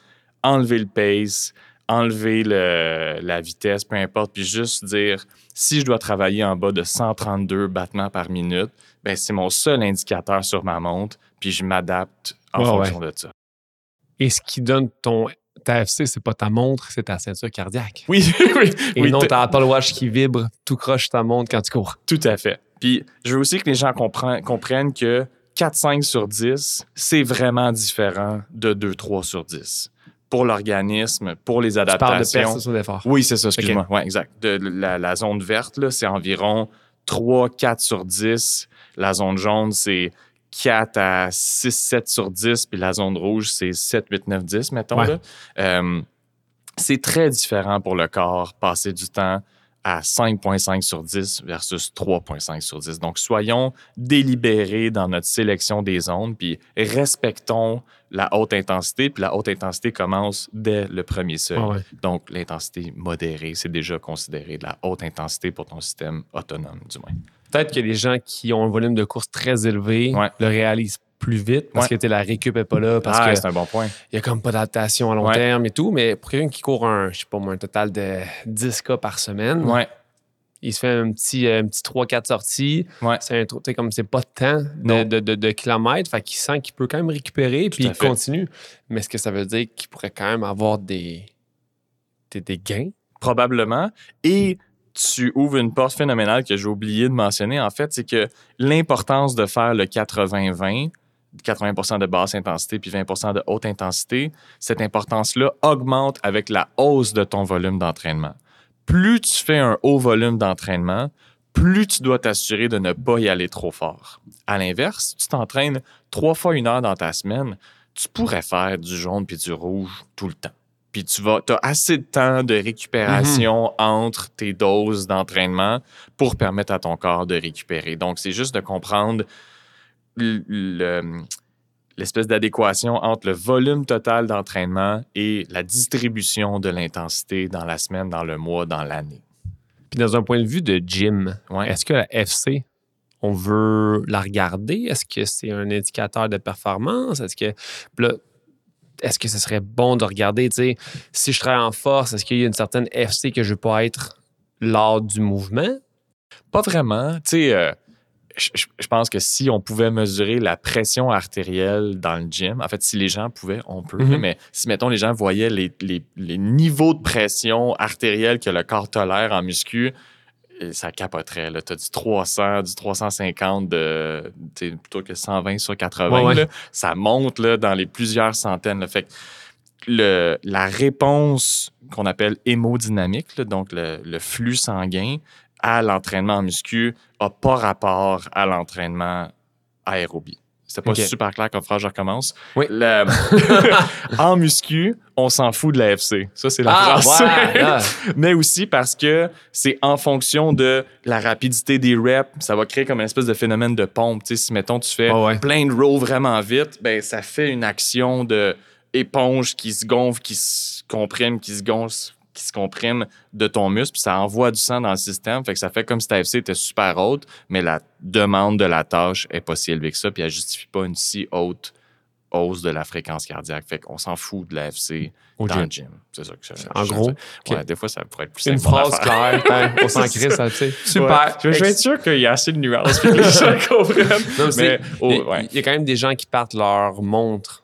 enlever le pace, enlever le- la vitesse, peu importe, puis juste dire si je dois travailler en bas de 132 battements par minute, ben c'est mon seul indicateur sur ma montre, puis je m'adapte en fonction de ça. Et ce qui donne ton ta FC, c'est pas ta montre, c'est ta ceinture cardiaque. Oui, oui, Et oui, non t- ta Apple Watch qui vibre tout croche ta montre quand tu cours. Tout à fait. Puis je veux aussi que les gens comprennent, comprennent que 4-5 sur 10, c'est vraiment différent de 2-3 sur 10. Pour l'organisme, pour les Tu parles de adaptations. perce d'effort. Oui, c'est ça, excuse-moi. Oui, exact. De, la, la zone verte, là, c'est environ 3-4 sur 10. La zone jaune, c'est 4 à 6-7 sur 10. Puis la zone rouge, c'est 7, 8, 9, 10, mettons. Ouais. là. Euh, c'est très différent pour le corps, passer du temps à 5,5 sur 10 versus 3,5 sur 10. Donc, soyons délibérés dans notre sélection des ondes, puis respectons la haute intensité. Puis la haute intensité commence dès le premier seuil. Ouais. Donc, l'intensité modérée, c'est déjà considéré de la haute intensité pour ton système autonome, du moins. Peut-être que les gens qui ont un volume de course très élevé Ouais. le réalisent plus vite parce Ouais. que la récup est pas là, parce ah, que c'est un bon point. il y a comme pas d'adaptation à long Ouais. terme et tout. Mais pour quelqu'un qui court un, je sais pas moi, un total de 10 cas par semaine, il se fait un petit, euh, un petit 3-4 sorties. ouais. C'est un comme c'est pas temps de, de, de- de kilomètres, fait qu'il sent qu'il peut quand même récupérer, puis il fait. continue. Mais est-ce que ça veut dire qu'il pourrait quand même avoir des, des, des gains? Probablement. Et tu ouvres une porte phénoménale que j'ai oublié de mentionner, en fait, c'est que l'importance de faire le 80-20, 80 de basse intensité puis 20 de haute intensité, cette importance-là augmente avec la hausse de ton volume d'entraînement. Plus tu fais un haut volume d'entraînement, plus tu dois t'assurer de ne pas y aller trop fort. À l'inverse, tu t'entraînes trois fois une heure dans ta semaine, tu pourrais faire du jaune puis du rouge tout le temps. Puis tu vas, as assez de temps de récupération entre tes doses d'entraînement pour permettre à ton corps de récupérer. Donc, c'est juste de comprendre le- l'espèce d'adéquation entre le volume total d'entraînement et la distribution de l'intensité dans la semaine, dans le mois, dans l'année. Puis dans un point de vue de gym, Ouais. est-ce que la FC, on veut la regarder? Est-ce que c'est un indicateur de performance? Est-ce que là, est-ce que ce serait bon de regarder, tu sais, si je travaille en force, est-ce qu'il y a une certaine FC que je veux pas être lors du mouvement? Pas vraiment. Tu sais, euh, je, je- je pense que si on pouvait mesurer la pression artérielle dans le gym, en fait, si les gens pouvaient, on peut, Mhm. mais si, mettons, les gens voyaient les, les- les niveaux de pression artérielle que le corps tolère en muscu, et ça capoterait. Tu as du 300, du 350 de, plutôt que 120 sur 80. Ouais, ouais. là. ça monte là, dans les plusieurs centaines. là. Fait que le, la réponse qu'on appelle hémodynamique, là, donc le, le flux sanguin à l'entraînement en muscu, n'a pas rapport à l'entraînement aérobie. C'était pas super clair comme phrase, je recommence. Oui. En muscu, on s'en fout de l'AFC. Ça, c'est la Ah, phrase. mais aussi parce que c'est en fonction de la rapidité des reps, ça va créer comme une espèce de phénomène de pompe. Tu sais, si, mettons, tu fais ouais. plein de rows vraiment vite, ben, ça fait une action de éponge qui se gonfle, qui se comprime, qui se gonfle, qui se comprime de ton muscle, puis ça envoie du sang dans le système. Fait que ça fait comme si ta FC était super haute, mais la demande de la tâche est pas si élevée que ça, puis elle justifie pas une si haute hausse de la fréquence cardiaque. Fait qu'on s'en fout de la FC Au dans gym. le gym. C'est ça que ça. En je- gros, Ouais, des fois, ça pourrait être plus Une phrase claire, ben, on s'en C'est crée, ça. ça, tu sais. Ouais. Super. Je, je vais être sûr qu'il y a assez de nuances pour que les gens comprennent. Non, mais Mais, c'est- oh, il, y a- ouais. il y a quand même des gens qui partent leur montre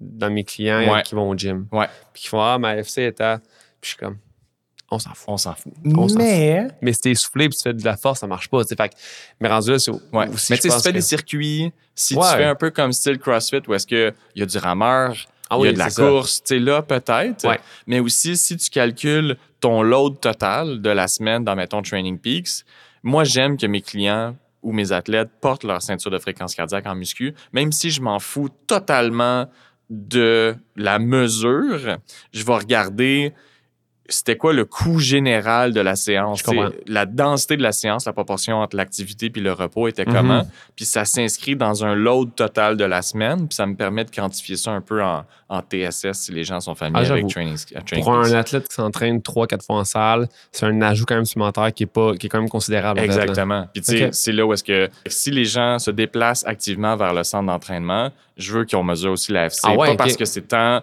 dans mes clients Ouais. qui vont au gym. Ouais. Puis qui font Ah, ma FC est à. Puis je suis comme On s'en fout. On s'en fout. On mais, Mais si t'es essoufflé puis tu fais de la force, ça marche pas. Fait que- mais rendu là, c'est ouais. aussi, mais je tu sais, si tu fais que- des circuits, si Ouais. tu fais un peu comme style CrossFit où est-ce qu'il y a du rameur, Ah il y a de la course, tu sais, là, peut-être. Ouais. Mais aussi, si tu calcules ton load total de la semaine dans, mettons, Training Peaks, moi, j'aime que mes clients ou mes athlètes portent leur ceinture de fréquence cardiaque en muscu, même si je m'en fous totalement de la mesure, je vais regarder c'était quoi le coût général de la séance? La densité de la séance, la proportion entre l'activité puis le repos était Mhm. comment? Puis ça s'inscrit dans un load total de la semaine. Puis ça me permet de quantifier ça un peu en, en TSS si les gens sont familiers Ah, avec. Training, euh, training Pour un athlète qui s'entraîne 3-4 fois en salle, c'est un ajout quand même supplémentaire qui est, pas, qui est quand même considérable. Exactement. Puis tu sais, c'est là où est-ce que si les gens se déplacent activement vers le centre d'entraînement, je veux qu'on mesure aussi la FC. Ah ouais, pas parce que c'est tant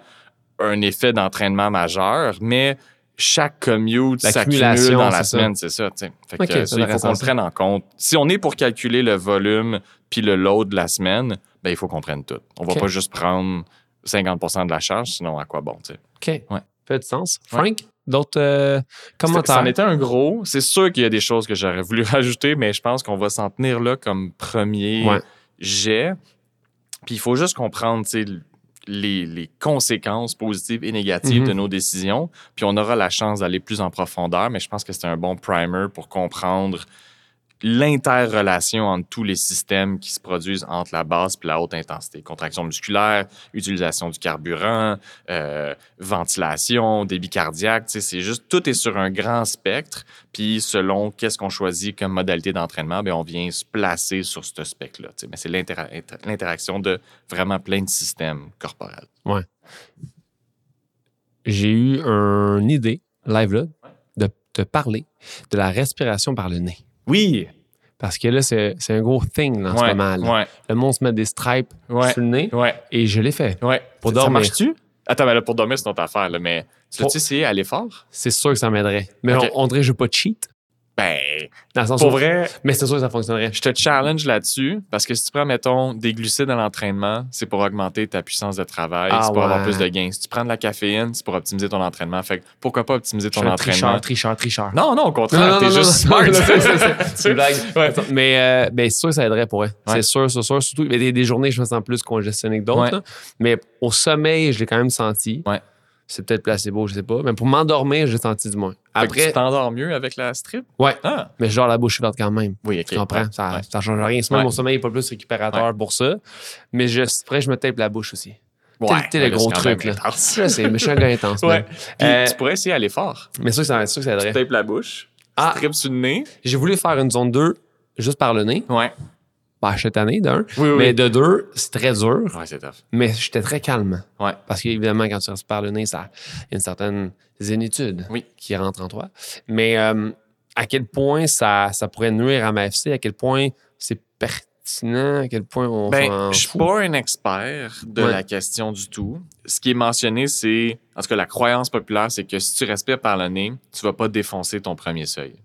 un effet d'entraînement majeur, mais chaque commute s'accumule dans la semaine, c'est ça. tu sais. Fait que, ça, il faut qu'on le prenne en compte. Si on est pour calculer le volume puis le load de la semaine, ben, il faut qu'on prenne tout. On va Ok. pas juste prendre 50 de la charge, sinon à quoi bon, tu sais. OK. Ouais. Fait du sens. Ouais. Frank, d'autres euh, commentaires? Ça en était un gros. C'est sûr qu'il y a des choses que j'aurais voulu rajouter, mais je pense qu'on va s'en tenir là comme premier Ouais. jet. Puis il faut juste comprendre tu sais, les, les conséquences positives et négatives Mhm. de nos décisions. Puis on aura la chance d'aller plus en profondeur, mais je pense que c'est un bon primer pour comprendre l'interrelation entre tous les systèmes qui se produisent entre la basse et la haute intensité. Contraction musculaire, utilisation du carburant, euh, ventilation, débit cardiaque, c'est juste, tout est sur un grand spectre. Puis selon qu'est-ce qu'on choisit comme modalité d'entraînement, ben on vient se placer sur ce spectre-là. Mais c'est l'intera- inter- l'interaction de vraiment plein de systèmes corporels. J'ai eu une idée, live là, de te parler de la respiration par le nez. Oui! Parce que là, c'est c'est un gros thing en ce moment. ouais, Le monde se met des stripes ouais, sur le nez et je l'ai fait. Pour Ça dormir. marche-tu? Attends, mais là, pour dormir, c'est notre affaire, là, mais tu l'as-tu essayé à l'effort? C'est sûr que ça m'aiderait. Mais Ok. on, on dirait que je veux pas cheat. Ben, Dans le sens pour où- vrai, Mais c'est sûr que ça fonctionnerait. Je te challenge là-dessus parce que si tu prends, mettons, des glucides à l'entraînement, c'est pour augmenter ta puissance de travail, Ah c'est pour avoir plus de gains. Si tu prends de la caféine, c'est pour optimiser ton entraînement. Fait que pourquoi pas optimiser Je ton suis un entraînement? tricheur, tricheur, tricheur. Non, non, au contraire, t'es juste smart. non, c'est- une blague. Ouais. Mais, euh, ben, c'est sûr que ça aiderait pour elle. Ouais. C'est sûr, c'est sûr. Surtout, mais des, des journées, je me sens plus congestionné que d'autres. Mais au sommeil, je l'ai quand même senti. Ouais. C'est peut-être placebo, je sais pas. Mais pour m'endormir, j'ai senti du moins. Fait que Après, tu t'endors mieux avec la strip? Ouais. Ah, mais dors la bouche ouverte quand même. oui, ok. Tu comprends? Ouais, Ça, ça change rien. C'est même Ouais. mon sommeil n'est pas plus récupérateur pour ça. Mais je, après, je me tape la bouche aussi. Ouais, t'es- le gros c'est truc, là. suis un gars intense. Ouais. Puis Euh, tu pourrais essayer à l'effort. Mais sûr que ça, sûr que ça Tu aiderait. tapes la bouche, Ah. tu sur le nez. J'ai voulu faire une zone 2 juste par le nez. Ouais. Bah, cette année, d'un. Oui, oui. Mais de deux, c'est très dur. Ouais, c'est tough. Mais j'étais très calme. Ouais. Parce qu'évidemment, quand tu respires par le nez, ça il y a une certaine zénitude Oui. qui rentre en toi. Mais euh, à quel point ça, ça pourrait nuire à ma FC, à quel point c'est pertinent, à quel point on Ben, je suis pas un expert de Ouais. la question du tout. Ce qui est mentionné, c'est, en tout cas, la croyance populaire, c'est que si tu respires par le nez, tu vas pas défoncer ton premier seuil.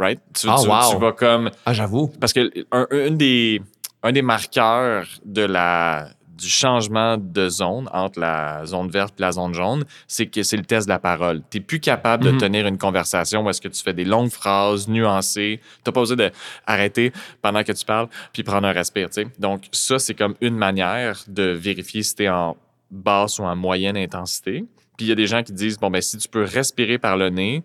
Right? Tu, Ah, tu- wow. tu vas comme, Ah, j'avoue. parce que un, un des, un des marqueurs de la, du changement de zone entre la zone verte et la zone jaune, c'est que c'est le test de la parole. Tu n'es plus capable de Mhm. tenir une conversation où est-ce que tu fais des longues phrases nuancées. Tu n'as pas besoin d'arrêter pendant que tu parles puis prendre un respire. tu sais. Donc, ça, c'est comme une manière de vérifier si tu es en basse ou en moyenne intensité. Puis il y a des gens qui disent, bon, ben si tu peux respirer par le nez,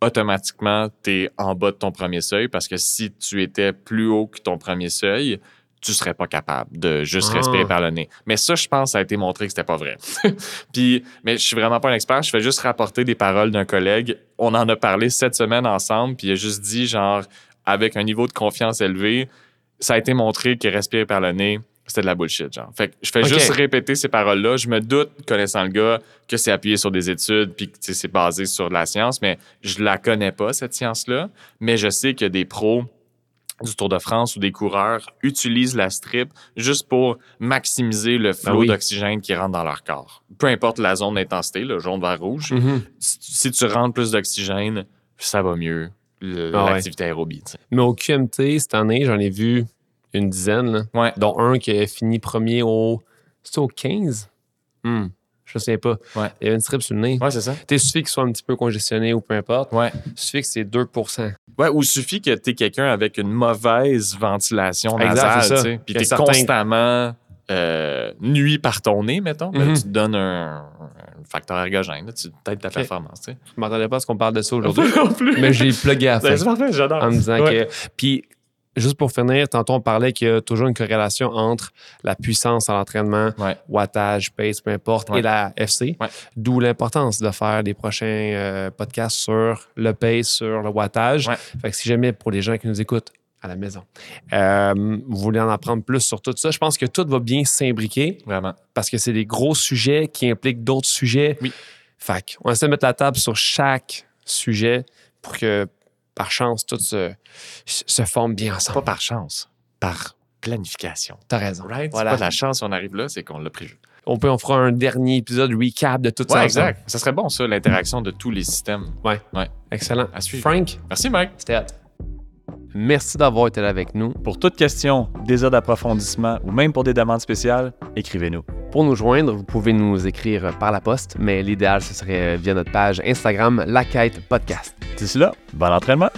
automatiquement, tu es en bas de ton premier seuil parce que si tu étais plus haut que ton premier seuil, tu serais pas capable de juste Ah. respirer par le nez. Mais ça, je pense, ça a été montré que c'était pas vrai. Puis, mais je suis vraiment pas un expert. Je fais juste rapporter des paroles d'un collègue. On en a parlé cette semaine ensemble, puis il a juste dit, genre, avec un niveau de confiance élevé, ça a été montré que respirer par le nez, c'était de la bullshit, genre. Fait que je fais juste répéter ces paroles-là. Je me doute, connaissant le gars, que c'est appuyé sur des études puis que c'est basé sur de la science, mais je la connais pas, cette science-là. Mais je sais que des pros du Tour de France ou des coureurs utilisent la strip juste pour maximiser le flot Ben oui. d'oxygène qui rentre dans leur corps. Peu importe la zone d'intensité, le jaune, vert, rouge, Mhm. si, si tu rentres plus d'oxygène, ça va mieux, le- Ah ouais. l'activité aérobie. Mais au QMT, cette année, j'en ai vu une dizaine, là, Ouais. dont un qui a fini premier au. C'était au 15? Hmm, Je sais pas. Ouais. Il y avait une strip sur le nez. Ouais, c'est ça. Il suffit qu'il soit un petit peu congestionné ou peu importe. Ouais. Suffit que c'est 2 Ouais, ou suffit que tu quelqu'un avec une mauvaise ventilation nasale, tu puis Il y a tu es certains- constamment euh, nuit par ton nez, mettons, ben, Mhm. tu te donnes un, un facteur ergogène, là, tu t'aides ta performance. Tu sais. Je m'attendais pas à ce qu'on parle de ça aujourd'hui. non plus. mais j'ai plugué à C'est parfait, j'adore. en me disant Ouais. que. Puis, juste pour finir, tantôt on parlait qu'il y a toujours une corrélation entre la puissance à l'entraînement, Ouais. wattage, pace, peu importe, Ouais. et la FC. Ouais. D'où l'importance de faire des prochains euh, podcasts sur le pace, sur le wattage. Fait que si jamais pour les gens qui nous écoutent à la maison, euh, vous voulez en apprendre plus sur tout ça, je pense que tout va bien s'imbriquer Vraiment. parce que c'est des gros sujets qui impliquent d'autres sujets. Oui. Fait on essaie de mettre la table sur chaque sujet pour que, par chance, tout se, se forme bien Pas ensemble. par chance, par planification. T'as raison. Right? Voilà. C'est pas de la chance on arrive là, c'est qu'on l'a prévu. On, peut, on fera un dernier épisode recap de tout ça. Ouais, ensemble. exact. Ça serait bon, ça, l'interaction de tous les systèmes. Excellent. À suivre. Frank, Merci, Mike. c'était. Merci d'avoir été là avec nous. Pour toute question, désir d'approfondissement ou même pour des demandes spéciales, écrivez-nous. Pour nous joindre, vous pouvez nous écrire par la poste, mais l'idéal, ce serait via notre page Instagram La Quête Podcast. D'ici là, bon entraînement!